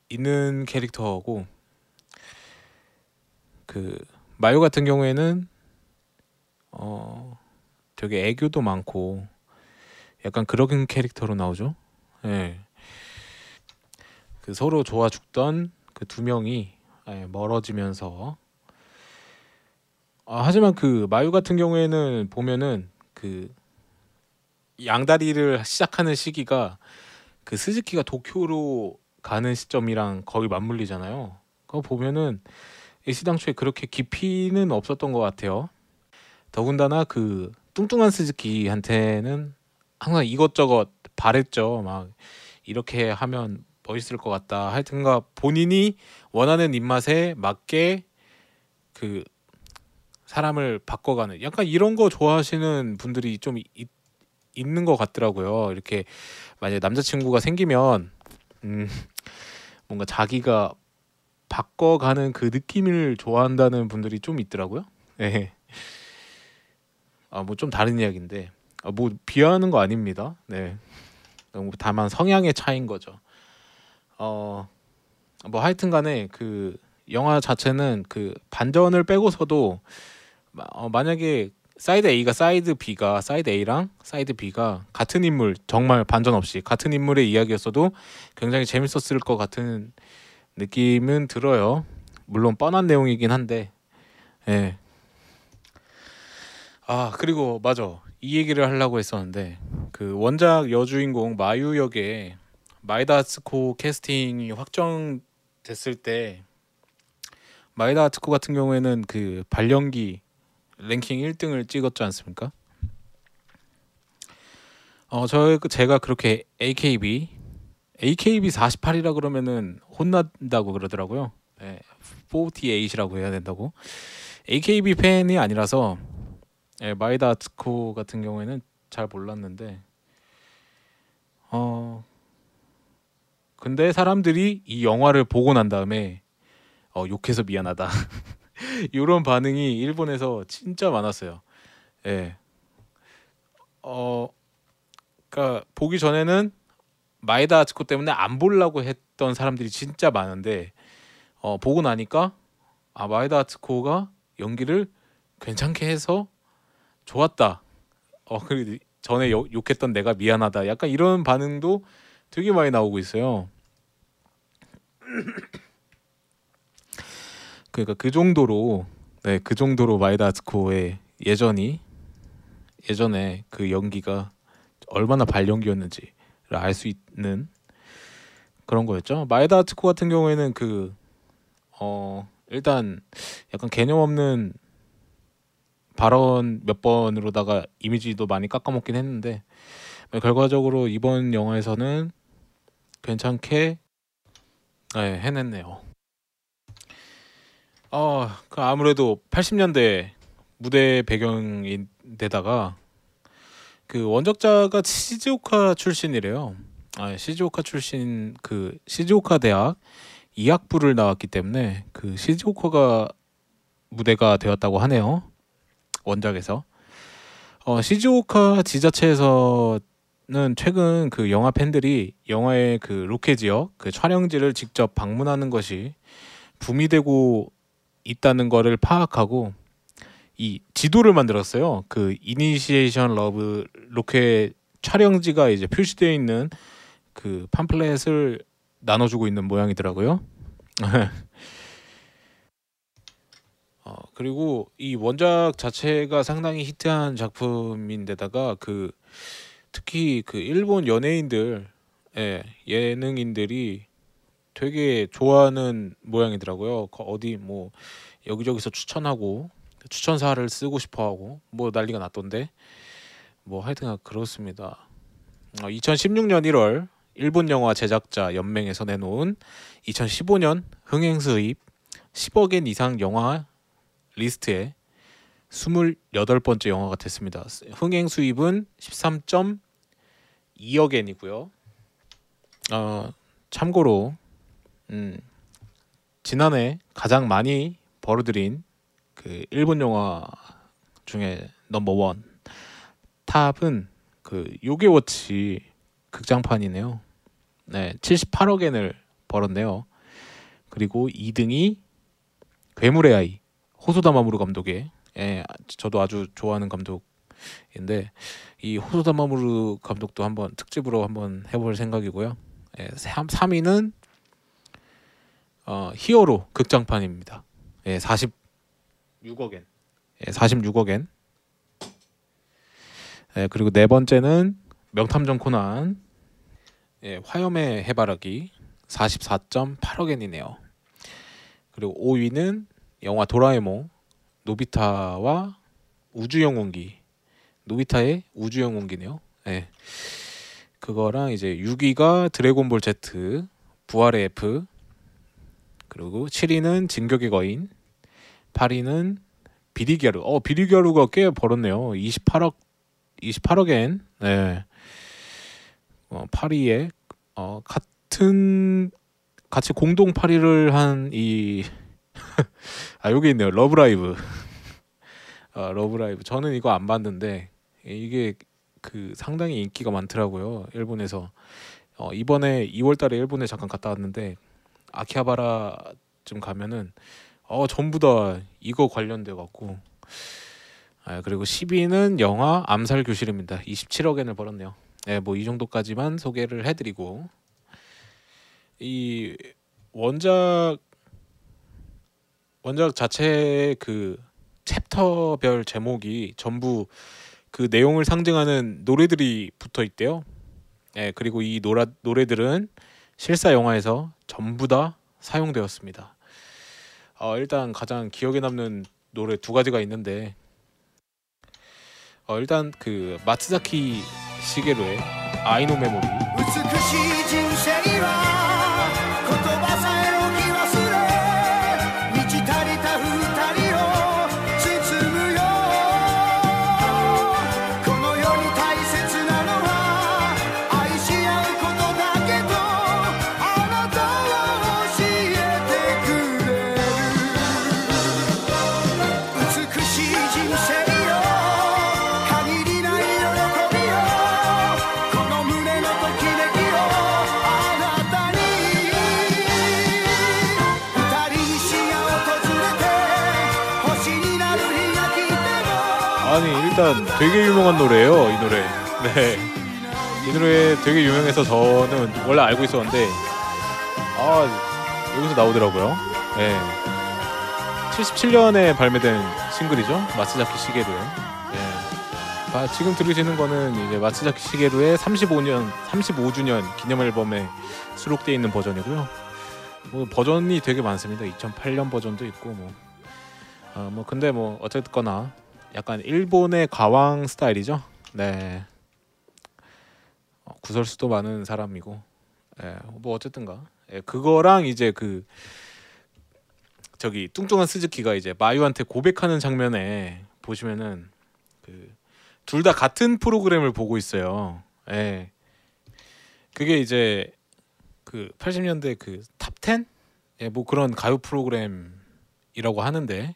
있는 캐릭터고 그 마요 같은 경우에는 어, 되게 애교도 많고 약간 그런 캐릭터로 나오죠. 예. 그 서로 좋아 죽던 그 두 명이 예, 멀어지면서 아, 하지만 그 마유 같은 경우에는 보면은 그 양다리를 시작하는 시기가 그 스즈키가 도쿄로 가는 시점이랑 거의 맞물리잖아요. 그거 보면은 시당초에 그렇게 깊이는 없었던 것 같아요. 더군다나 그 뚱뚱한 스즈키한테는 항상 이것저것 바랬죠. 막 이렇게 하면 멋있을 것 같다. 하여튼가 본인이 원하는 입맛에 맞게 그 사람을 바꿔가는 약간 이런 거 좋아하시는 분들이 좀 있, 있는 것 같더라고요. 이렇게 만약에 남자친구가 생기면 음, 뭔가 자기가 바꿔가는 그 느낌을 좋아한다는 분들이 좀 있더라고요. 네. 아 뭐 좀 다른 이야기인데 아, 뭐 비하하는 거 아닙니다. 네. 다만 성향의 차이인 거죠. 어, 뭐 하여튼 간에 그 영화 자체는 그 반전을 빼고서도 마- 어, 만약에 사이드 A가 사이드 B가 사이드 A랑 사이드 B가 같은 인물 정말 반전 없이 같은 인물의 이야기였어도 굉장히 재밌었을 것 같은 느낌은 들어요. 물론 뻔한 내용이긴 한데, 예. 아 그리고 맞아 이 얘기를 하려고 했었는데 그 원작 여주인공 마유 역에 마이다 아츠코 캐스팅이 확정됐을 때 마이다 아츠코 같은 경우에는 그 발연기 랭킹 1등을 찍었지 않습니까? 어, 저 제가 그렇게 AKB AKB 48이라 그러면은 혼난다고 그러더라고요. 예, 48이라고 해야 된다고. AKB 팬이 아니라서 예, 마이다 아츠코 같은 경우에는 잘 몰랐는데 어 근데 사람들이 이 영화를 보고 난 다음에 어, 욕해서 미안하다 이런 반응이 일본에서 진짜 많았어요. 예. 어, 그러니까 보기 전에는 마에다 아츠코 때문에 안 보려고 했던 사람들이 진짜 많은데 어, 보고 나니까 아 마에다 아츠코가 연기를 괜찮게 해서 좋았다. 어 그리고 전에 욕- 욕했던 내가 미안하다. 약간 이런 반응도 되게 많이 나오고 있어요. 그러니까 그 정도로 네, 그 정도로 마에다 아츠코의 예전이 예전에 그 연기가 얼마나 발연기였는지를 알 수 있는 그런 거였죠. 마에다 아츠코 같은 경우에는 그 어 일단 약간 개념 없는 발언 몇 번으로다가 이미지도 많이 깎아먹긴 했는데 결과적으로 이번 영화에서는 괜찮게 네, 해냈네요. 어, 그 아무래도 80년대 무대 배경인데다가 그 원작자가 시즈오카 출신이래요. 아, 시즈오카 출신 그 시즈오카 대학 이학부를 나왔기 때문에 그 시즈오카가 무대가 되었다고 하네요. 원작에서. 어, 시즈오카 지자체에서는 최근 그 영화 팬들이 영화의 그 로케 지역 그 촬영지를 직접 방문하는 것이 붐이 되고 있다는 거를 파악하고 이 지도를 만들었어요. 그 Initiation Love 로케 촬영지가 이제 표시되어 있는 그 팜플렛을 나눠주고 있는 모양이더라고요. 어, 그리고 이 원작 자체가 상당히 히트한 작품인데다가 그 특히 그 일본 연예인들, 예, 예능인들이 되게 좋아하는 모양이더라고요. 거- 어디 뭐 여기저기서 추천하고 추천사를 쓰고 싶어하고 뭐 난리가 났던데 뭐 하여튼 그렇습니다. 어, 2016년 1월 일본 영화 제작자 연맹에서 내놓은 2015년 흥행 수입 10억엔 이상 영화 리스트에 28번째 영화가 됐습니다. 흥행 수입은 13.2억엔이고요. 어, 참고로 음, 지난해 가장 많이 벌어들인 그 일본 영화 중에 넘버 원 탑은 그 요게워치 극장판이네요. 네, 78억 엔을 벌었네요. 그리고 2등이 괴물의 아이 호소다 마무르 감독의 예, 저도 아주 좋아하는 감독인데 이 호소다 마무르 감독도 한번 특집으로 한번 해볼 생각이고요. 예, 3위는 어, 히어로 극장판입니다. 예, 46억엔. 예, 46억엔. 예, 그리고 네 번째는 명탐정 코난. 예, 화염의 해바라기 44.8억엔이네요. 그리고 5위는 영화 도라에몽 노비타와 우주영웅기. 노비타의 우주영웅기네요. 예. 그거랑 이제 6위가 드래곤볼 Z 부활의 F 그리고 7위는 진격의 거인 8위는 비리갸루 어 비리갸루가 꽤 벌었네요. 28억 28억엔. 네. 어, 8위에 어, 같은 같이 공동 8위를 한 이 아 여기 있네요. 러브라이브. 아, 러브라이브. 저는 이거 안 봤는데 이게 그 상당히 인기가 많더라고요 일본에서. 어, 이번에 2월 달에 일본에 잠깐 갔다 왔는데 아키하바라 좀 가면은 어 전부 다 이거 관련돼 갖고 아 그리고 10위는 영화 암살 교실입니다. 27억엔을 벌었네요. 네, 뭐 이 정도까지만 소개를 해드리고 이 원작 원작 자체의 그 챕터별 제목이 전부 그 내용을 상징하는 노래들이 붙어 있대요. 예, 그리고 이 노라, 노래들은 실사 영화에서 전부 다 사용되었습니다. 어, 일단 가장 기억에 남는 노래 두 가지가 있는데 어, 일단 그 마츠자키 시게루의 아이노 메모리 되게 유명한 노래예요 이 노래. 네 이 노래 되게 유명해서 저는 원래 알고 있었는데 아 여기서 나오더라고요. 네. 77년에 발매된 싱글이죠 마츠자키 시게루의. 네. 아, 지금 들으시는 거는 이제 마츠자키 시게루의 35년 35주년 기념 앨범에 수록되어 있는 버전이고요. 뭐 버전이 되게 많습니다. 2008년 버전도 있고 뭐. 아, 뭐 근데 뭐 어쨌거나 약간 일본의 가왕 스타일이죠. 네. 어, 구설수도 많은 사람이고, 예, 뭐 어쨌든가, 예, 그거랑 이제 그 저기 뚱뚱한 스즈키가 이제 마유한테 고백하는 장면에 보시면은 그 둘 다 같은 프로그램을 보고 있어요. 예. 그게 이제 그 80년대 그탑 10? 예, 뭐 그런 가요 프로그램이라고 하는데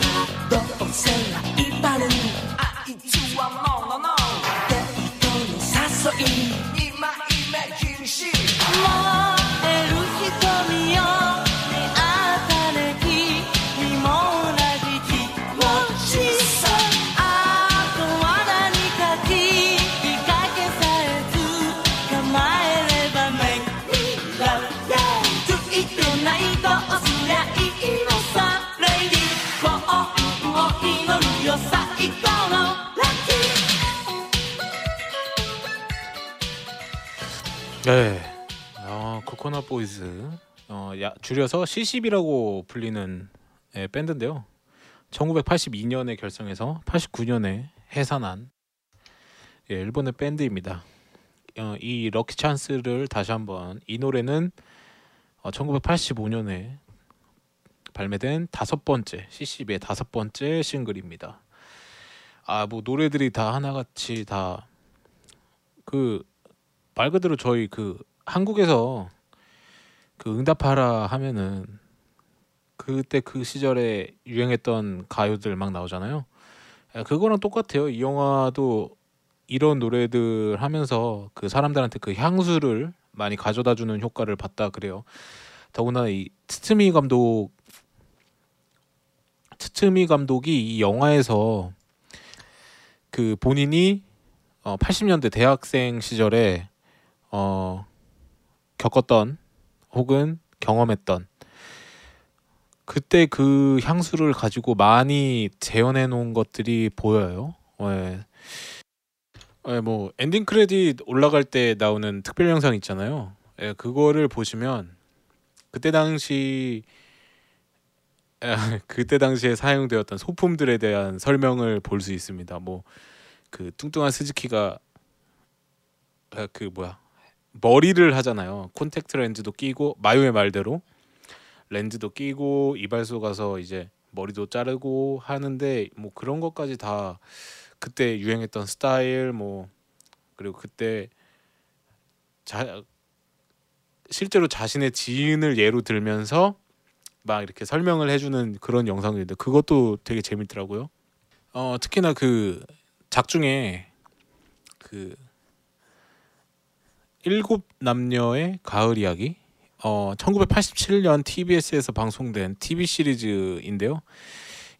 の誘 네. 어, 코코넛 보이즈 어, 야, 줄여서 C10이라고 불리는 예, 밴드인데요. 1982년에 결성해서 89년에 해산한 예, 일본의 밴드입니다. 어, 이 럭키 찬스를 다시 한번 이 노래는 어, 1985년에 발매된 다섯 번째 C10의 다섯 번째 싱글입니다. 아 뭐 노래들이 다 하나같이 다 그 말 그대로 저희 그 한국에서 그 응답하라 하면은 그때 그 시절에 유행했던 가요들 막 나오잖아요. 예, 그거랑 똑같아요. 이 영화도 이런 노래들 하면서 그 사람들한테 그 향수를 많이 가져다 주는 효과를 봤다 그래요. 더구나 이 트츠미 감독 트츠미 감독이 이 영화에서 그 본인이 어 80년대 대학생 시절에 어 겪었던 혹은 경험했던 그때 그 향수를 가지고 많이 재현해 놓은 것들이 보여요. 예. 예, 뭐 엔딩 크레딧 올라갈 때 나오는 특별 영상 있잖아요. 예, 그거를 보시면 그때 당시 예, 그때 당시에 사용되었던 소품들에 대한 설명을 볼 수 있습니다. 뭐 그 뚱뚱한 스즈키가 아, 그 뭐야 머리를 하잖아요. 콘택트 렌즈도 끼고 마요의 말대로 렌즈도 끼고 이발소 가서 이제 머리도 자르고 하는데 뭐 그런 것까지 다 그때 유행했던 스타일 뭐 그리고 그때 자 실제로 자신의 지인을 예로 들면서 막 이렇게 설명을 해주는 그런 영상인데 그것도 되게 재밌더라고요. 어 특히나 그 작중에 그 일곱 남녀의 가을 이야기 어 1987년 TBS에서 방송된 TV 시리즈인데요.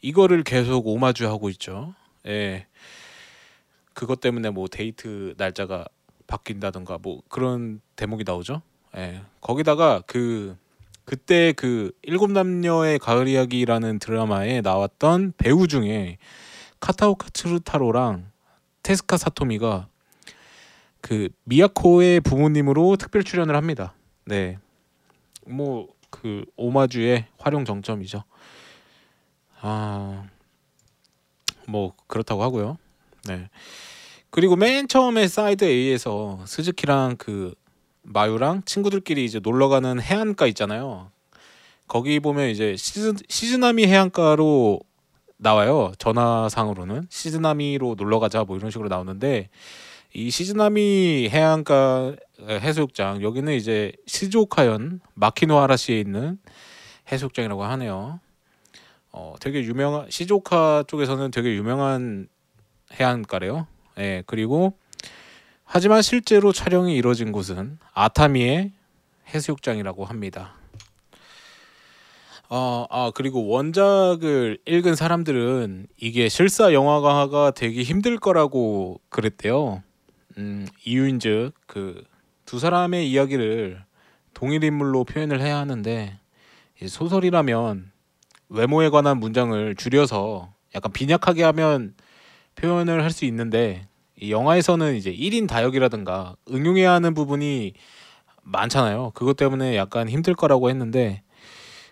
이거를 계속 오마주하고 있죠. 예. 그것 때문에 뭐 데이트 날짜가 바뀐다든가 뭐 그런 대목이 나오죠. 예. 거기다가 그 그때 그 일곱 남녀의 가을 이야기라는 드라마에 나왔던 배우 중에 카타오 카 츠루타로랑 테스카 사토미가 그 미야코의 부모님으로 특별 출연을 합니다. 네. 뭐 그 오마주의 활용 정점이죠. 아. 뭐 그렇다고 하고요. 네. 그리고 맨 처음에 사이드 A에서 스즈키랑 그 마유랑 친구들끼리 이제 놀러 가는 해안가 있잖아요. 거기 보면 이제 시즈 시즈나미 해안가로 나와요. 전화상으로는 시즈나미로 놀러 가자 뭐 이런 식으로 나오는데 이 시즈나미 해안가 해수욕장 여기는 이제 시즈오카현 마키노하라시에 있는 해수욕장이라고 하네요. 어 되게 유명한 시즈오카 쪽에서는 되게 유명한 해안가래요. 예, 그리고 하지만 실제로 촬영이 이루어진 곳은 아타미의 해수욕장이라고 합니다. 어, 아 그리고 원작을 읽은 사람들은 이게 실사 영화화가 되기 힘들 거라고 그랬대요. 음, 이유인즉 그 두 사람의 이야기를 동일 인물로 표현을 해야 하는데 이 소설이라면 외모에 관한 문장을 줄여서 약간 빈약하게 하면 표현을 할 수 있는데 이 영화에서는 이제 1인 다역이라든가 응용해야 하는 부분이 많잖아요. 그것 때문에 약간 힘들 거라고 했는데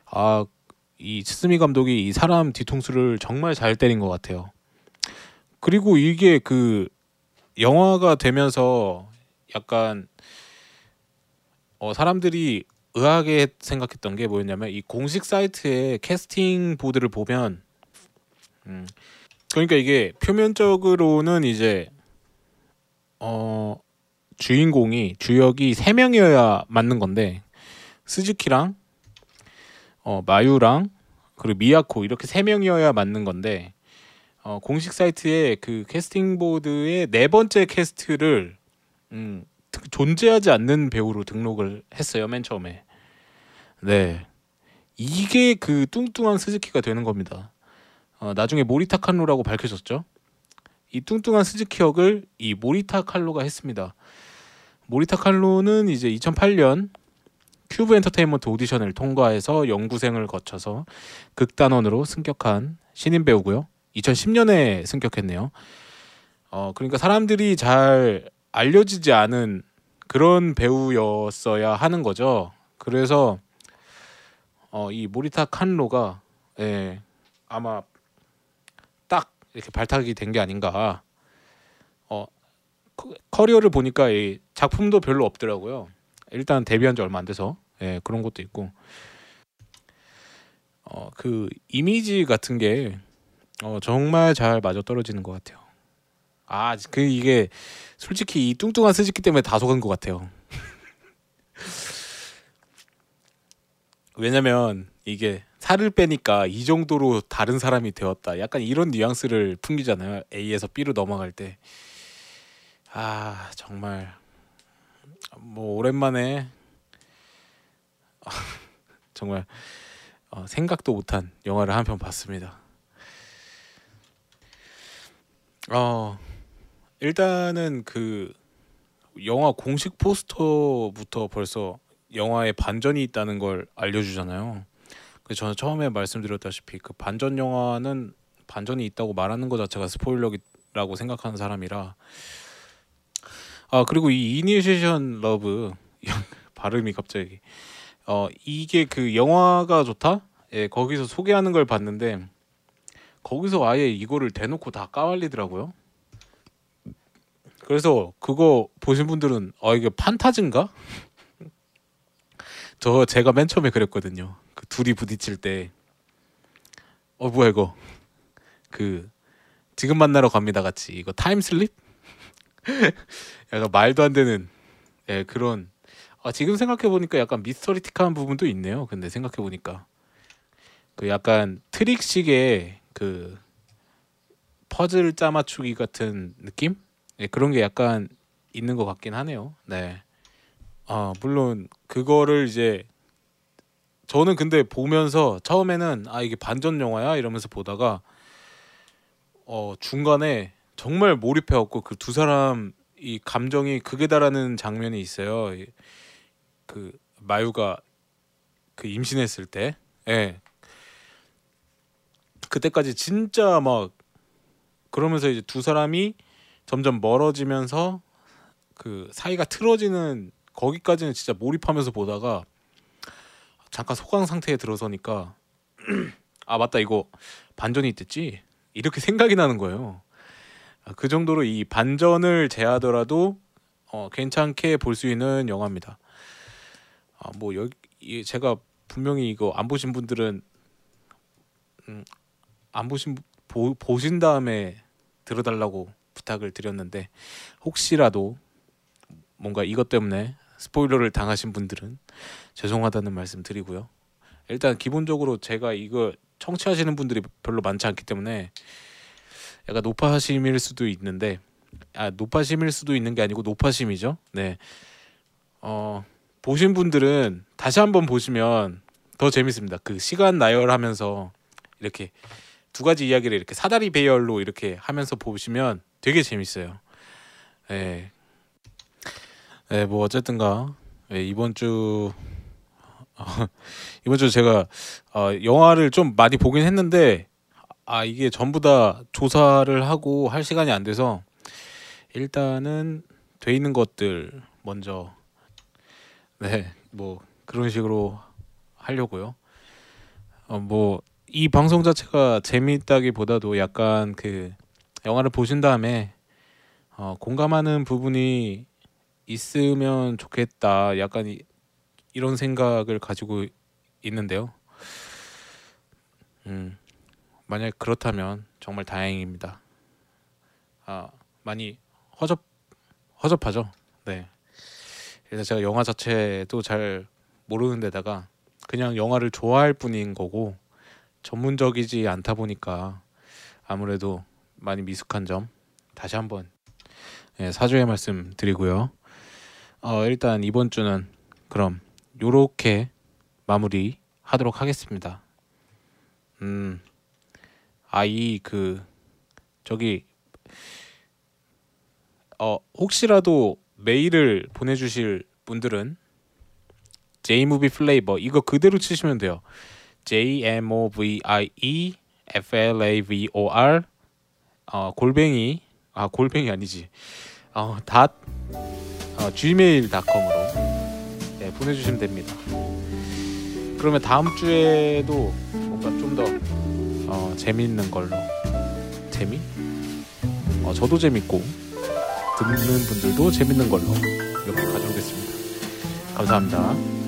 아, 이 츠스미 감독이 이 사람 뒤통수를 정말 잘 때린 것 같아요. 그리고 이게 그 영화가 되면서 약간 어 사람들이 의아하게 생각했던 게 뭐였냐면 이 공식 사이트의 캐스팅 보드를 보면 음 그러니까 이게 표면적으로는 이제 어 주인공이 주역이 세 명이어야 맞는 건데 스즈키랑 어 마유랑 그리고 미야코 이렇게 세 명이어야 맞는 건데 어 공식 사이트에 그 캐스팅 보드의 네 번째 캐스트를 음 드- 존재하지 않는 배우로 등록을 했어요 맨 처음에. 네. 이게 그 뚱뚱한 스즈키가 되는 겁니다. 어, 나중에 모리타 칸로라고 밝혀졌죠? 이 뚱뚱한 스즈키 역을 이 모리타 칼로가 했습니다. 모리타 칼로는 이제 2008년 큐브 엔터테인먼트 오디션을 통과해서 연구생을 거쳐서 극단원으로 승격한 신인 배우고요 2010년에 승격했네요 어 그러니까 사람들이 잘 알려지지 않은 그런 배우였어야 하는 거죠. 그래서 어, 이 모리타 칸로가 예, 아마 딱 이렇게 발탁이 된 게 아닌가. 어, 커- 커리어를 보니까 이 작품도 별로 없더라고요. 일단 데뷔한 지 얼마 안 돼서 예, 그런 것도 있고. 어, 그 이미지 같은 게 어, 정말 잘 맞아 떨어지는 것 같아요. 아, 그 이게 솔직히 이 뚱뚱한 스즈키 때문에 다 속은 것 같아요. 왜냐면 이게 살을 빼니까 이 정도로 다른 사람이 되었다. 약간 이런 뉘앙스를 풍기잖아요. A에서 B로 넘어갈 때. 아 정말 뭐 오랜만에 정말 어, 생각도 못한 영화를 한 편 봤습니다. 어 일단은 그 영화 공식 포스터부터 벌써 영화에 반전이 있다는 걸 알려주잖아요. 그래서 저는 처음에 말씀드렸다시피 그 반전 영화는 반전이 있다고 말하는 것 자체가 스포일러라고 생각하는 사람이라 아 그리고 이 Initiation Love 발음이 갑자기 어 이게 그 영화가 좋다? 예 거기서 소개하는 걸 봤는데 거기서 아예 이거를 대놓고 다 까발리더라고요. 그래서 그거 보신 분들은 아 이게 판타지인가? 저 제가 맨 처음에 그랬거든요. 그 둘이 부딪힐 때 어 뭐야 이거 그 지금 만나러 갑니다 같이 이거 time slip? 약간 말도 안 되는 예 그런 아 지금 생각해 보니까 약간 미스터리틱한 부분도 있네요. 근데 생각해 보니까 그 약간 트릭식의 그 퍼즐 짜 맞추기 같은 느낌? 예, 그런 게 약간 있는 것 같긴 하네요. 네. 아 물론 그거를 이제 저는 근데 보면서 처음에는 아 이게 반전 영화야 이러면서 보다가 어 중간에 정말 몰입해 갖고 그 두 사람 이 감정이 극에 달하는 장면이 있어요. 이- 그 마유가 그 임신했을 때, 예. 그때까지 진짜 막 그러면서 이제 두 사람이 점점 멀어지면서 그 사이가 틀어지는 거기까지는 진짜 몰입하면서 보다가 잠깐 소강 상태에 들어서니까 아 맞다 이거 반전이 있댔지 이렇게 생각이 나는 거예요. 아, 그 정도로 이 반전을 제하더라도 어, 괜찮게 볼 수 있는 영화입니다. 아, 뭐 여기 이- 제가 분명히 이거 안 보신 분들은 음, 안 보신 분- 보, 보신 다음에 들어달라고 부탁을 드렸는데 혹시라도 뭔가 이것 때문에 스포일러를 당하신 분들은 죄송하다는 말씀 드리고요. 일단 기본적으로 제가 이거 청취하시는 분들이 별로 많지 않기 때문에 약간 노파심일 수도 있는데 아 노파심일 수도 있는 게 아니고 노파심이죠. 네. 어 보신 분들은 다시 한번 보시면 더 재밌습니다. 그 시간 나열하면서 이렇게 두 가지 이야기를 이렇게 사다리 배열로 이렇게 하면서 보시면 되게 재밌어요. 예. 네, 뭐 어쨌든가 예, 이번 주 어, 이번 주 제가 어, 영화를 좀 많이 보긴 했는데 아 이게 전부 다 조사를 하고 할 시간이 안 돼서 일단은 돼 있는 것들 먼저 네 뭐 그런 식으로 하려고요. 어, 뭐 이 방송 자체가 재미있다기보다도 약간 그 영화를 보신 다음에 어, 공감하는 부분이 있으면 좋겠다. 약간 이, 이런 생각을 가지고 있는데요. 음, 만약 그렇다면 정말 다행입니다. 아, 많이 허접 허접하죠. 네. 그래서 제가 영화 자체도 잘 모르는 데다가 그냥 영화를 좋아할 뿐인 거고 전문적이지 않다 보니까 아무래도 많이 미숙한 점 다시 한번 예, 사죄의 말씀 드리고요. 어, 일단 이번 주는 그럼 요렇게 마무리 하도록 하겠습니다. 음, 아 이 그 저기 어 혹시라도 메일을 보내주실 분들은 Jmovie Flavor 이거 그대로 치시면 돼요. J M O V I E F L A V O R 어 골뱅이 아 골뱅이 아니지 어 닷 어, gmail.com으로 네, 보내주시면 됩니다. 그러면 다음 주에도 뭔가 좀더 어, 재미있는 걸로 재미? 어, 저도 재밌고 듣는 분들도 재밌는 걸로 이렇게 가져오겠습니다. 감사합니다.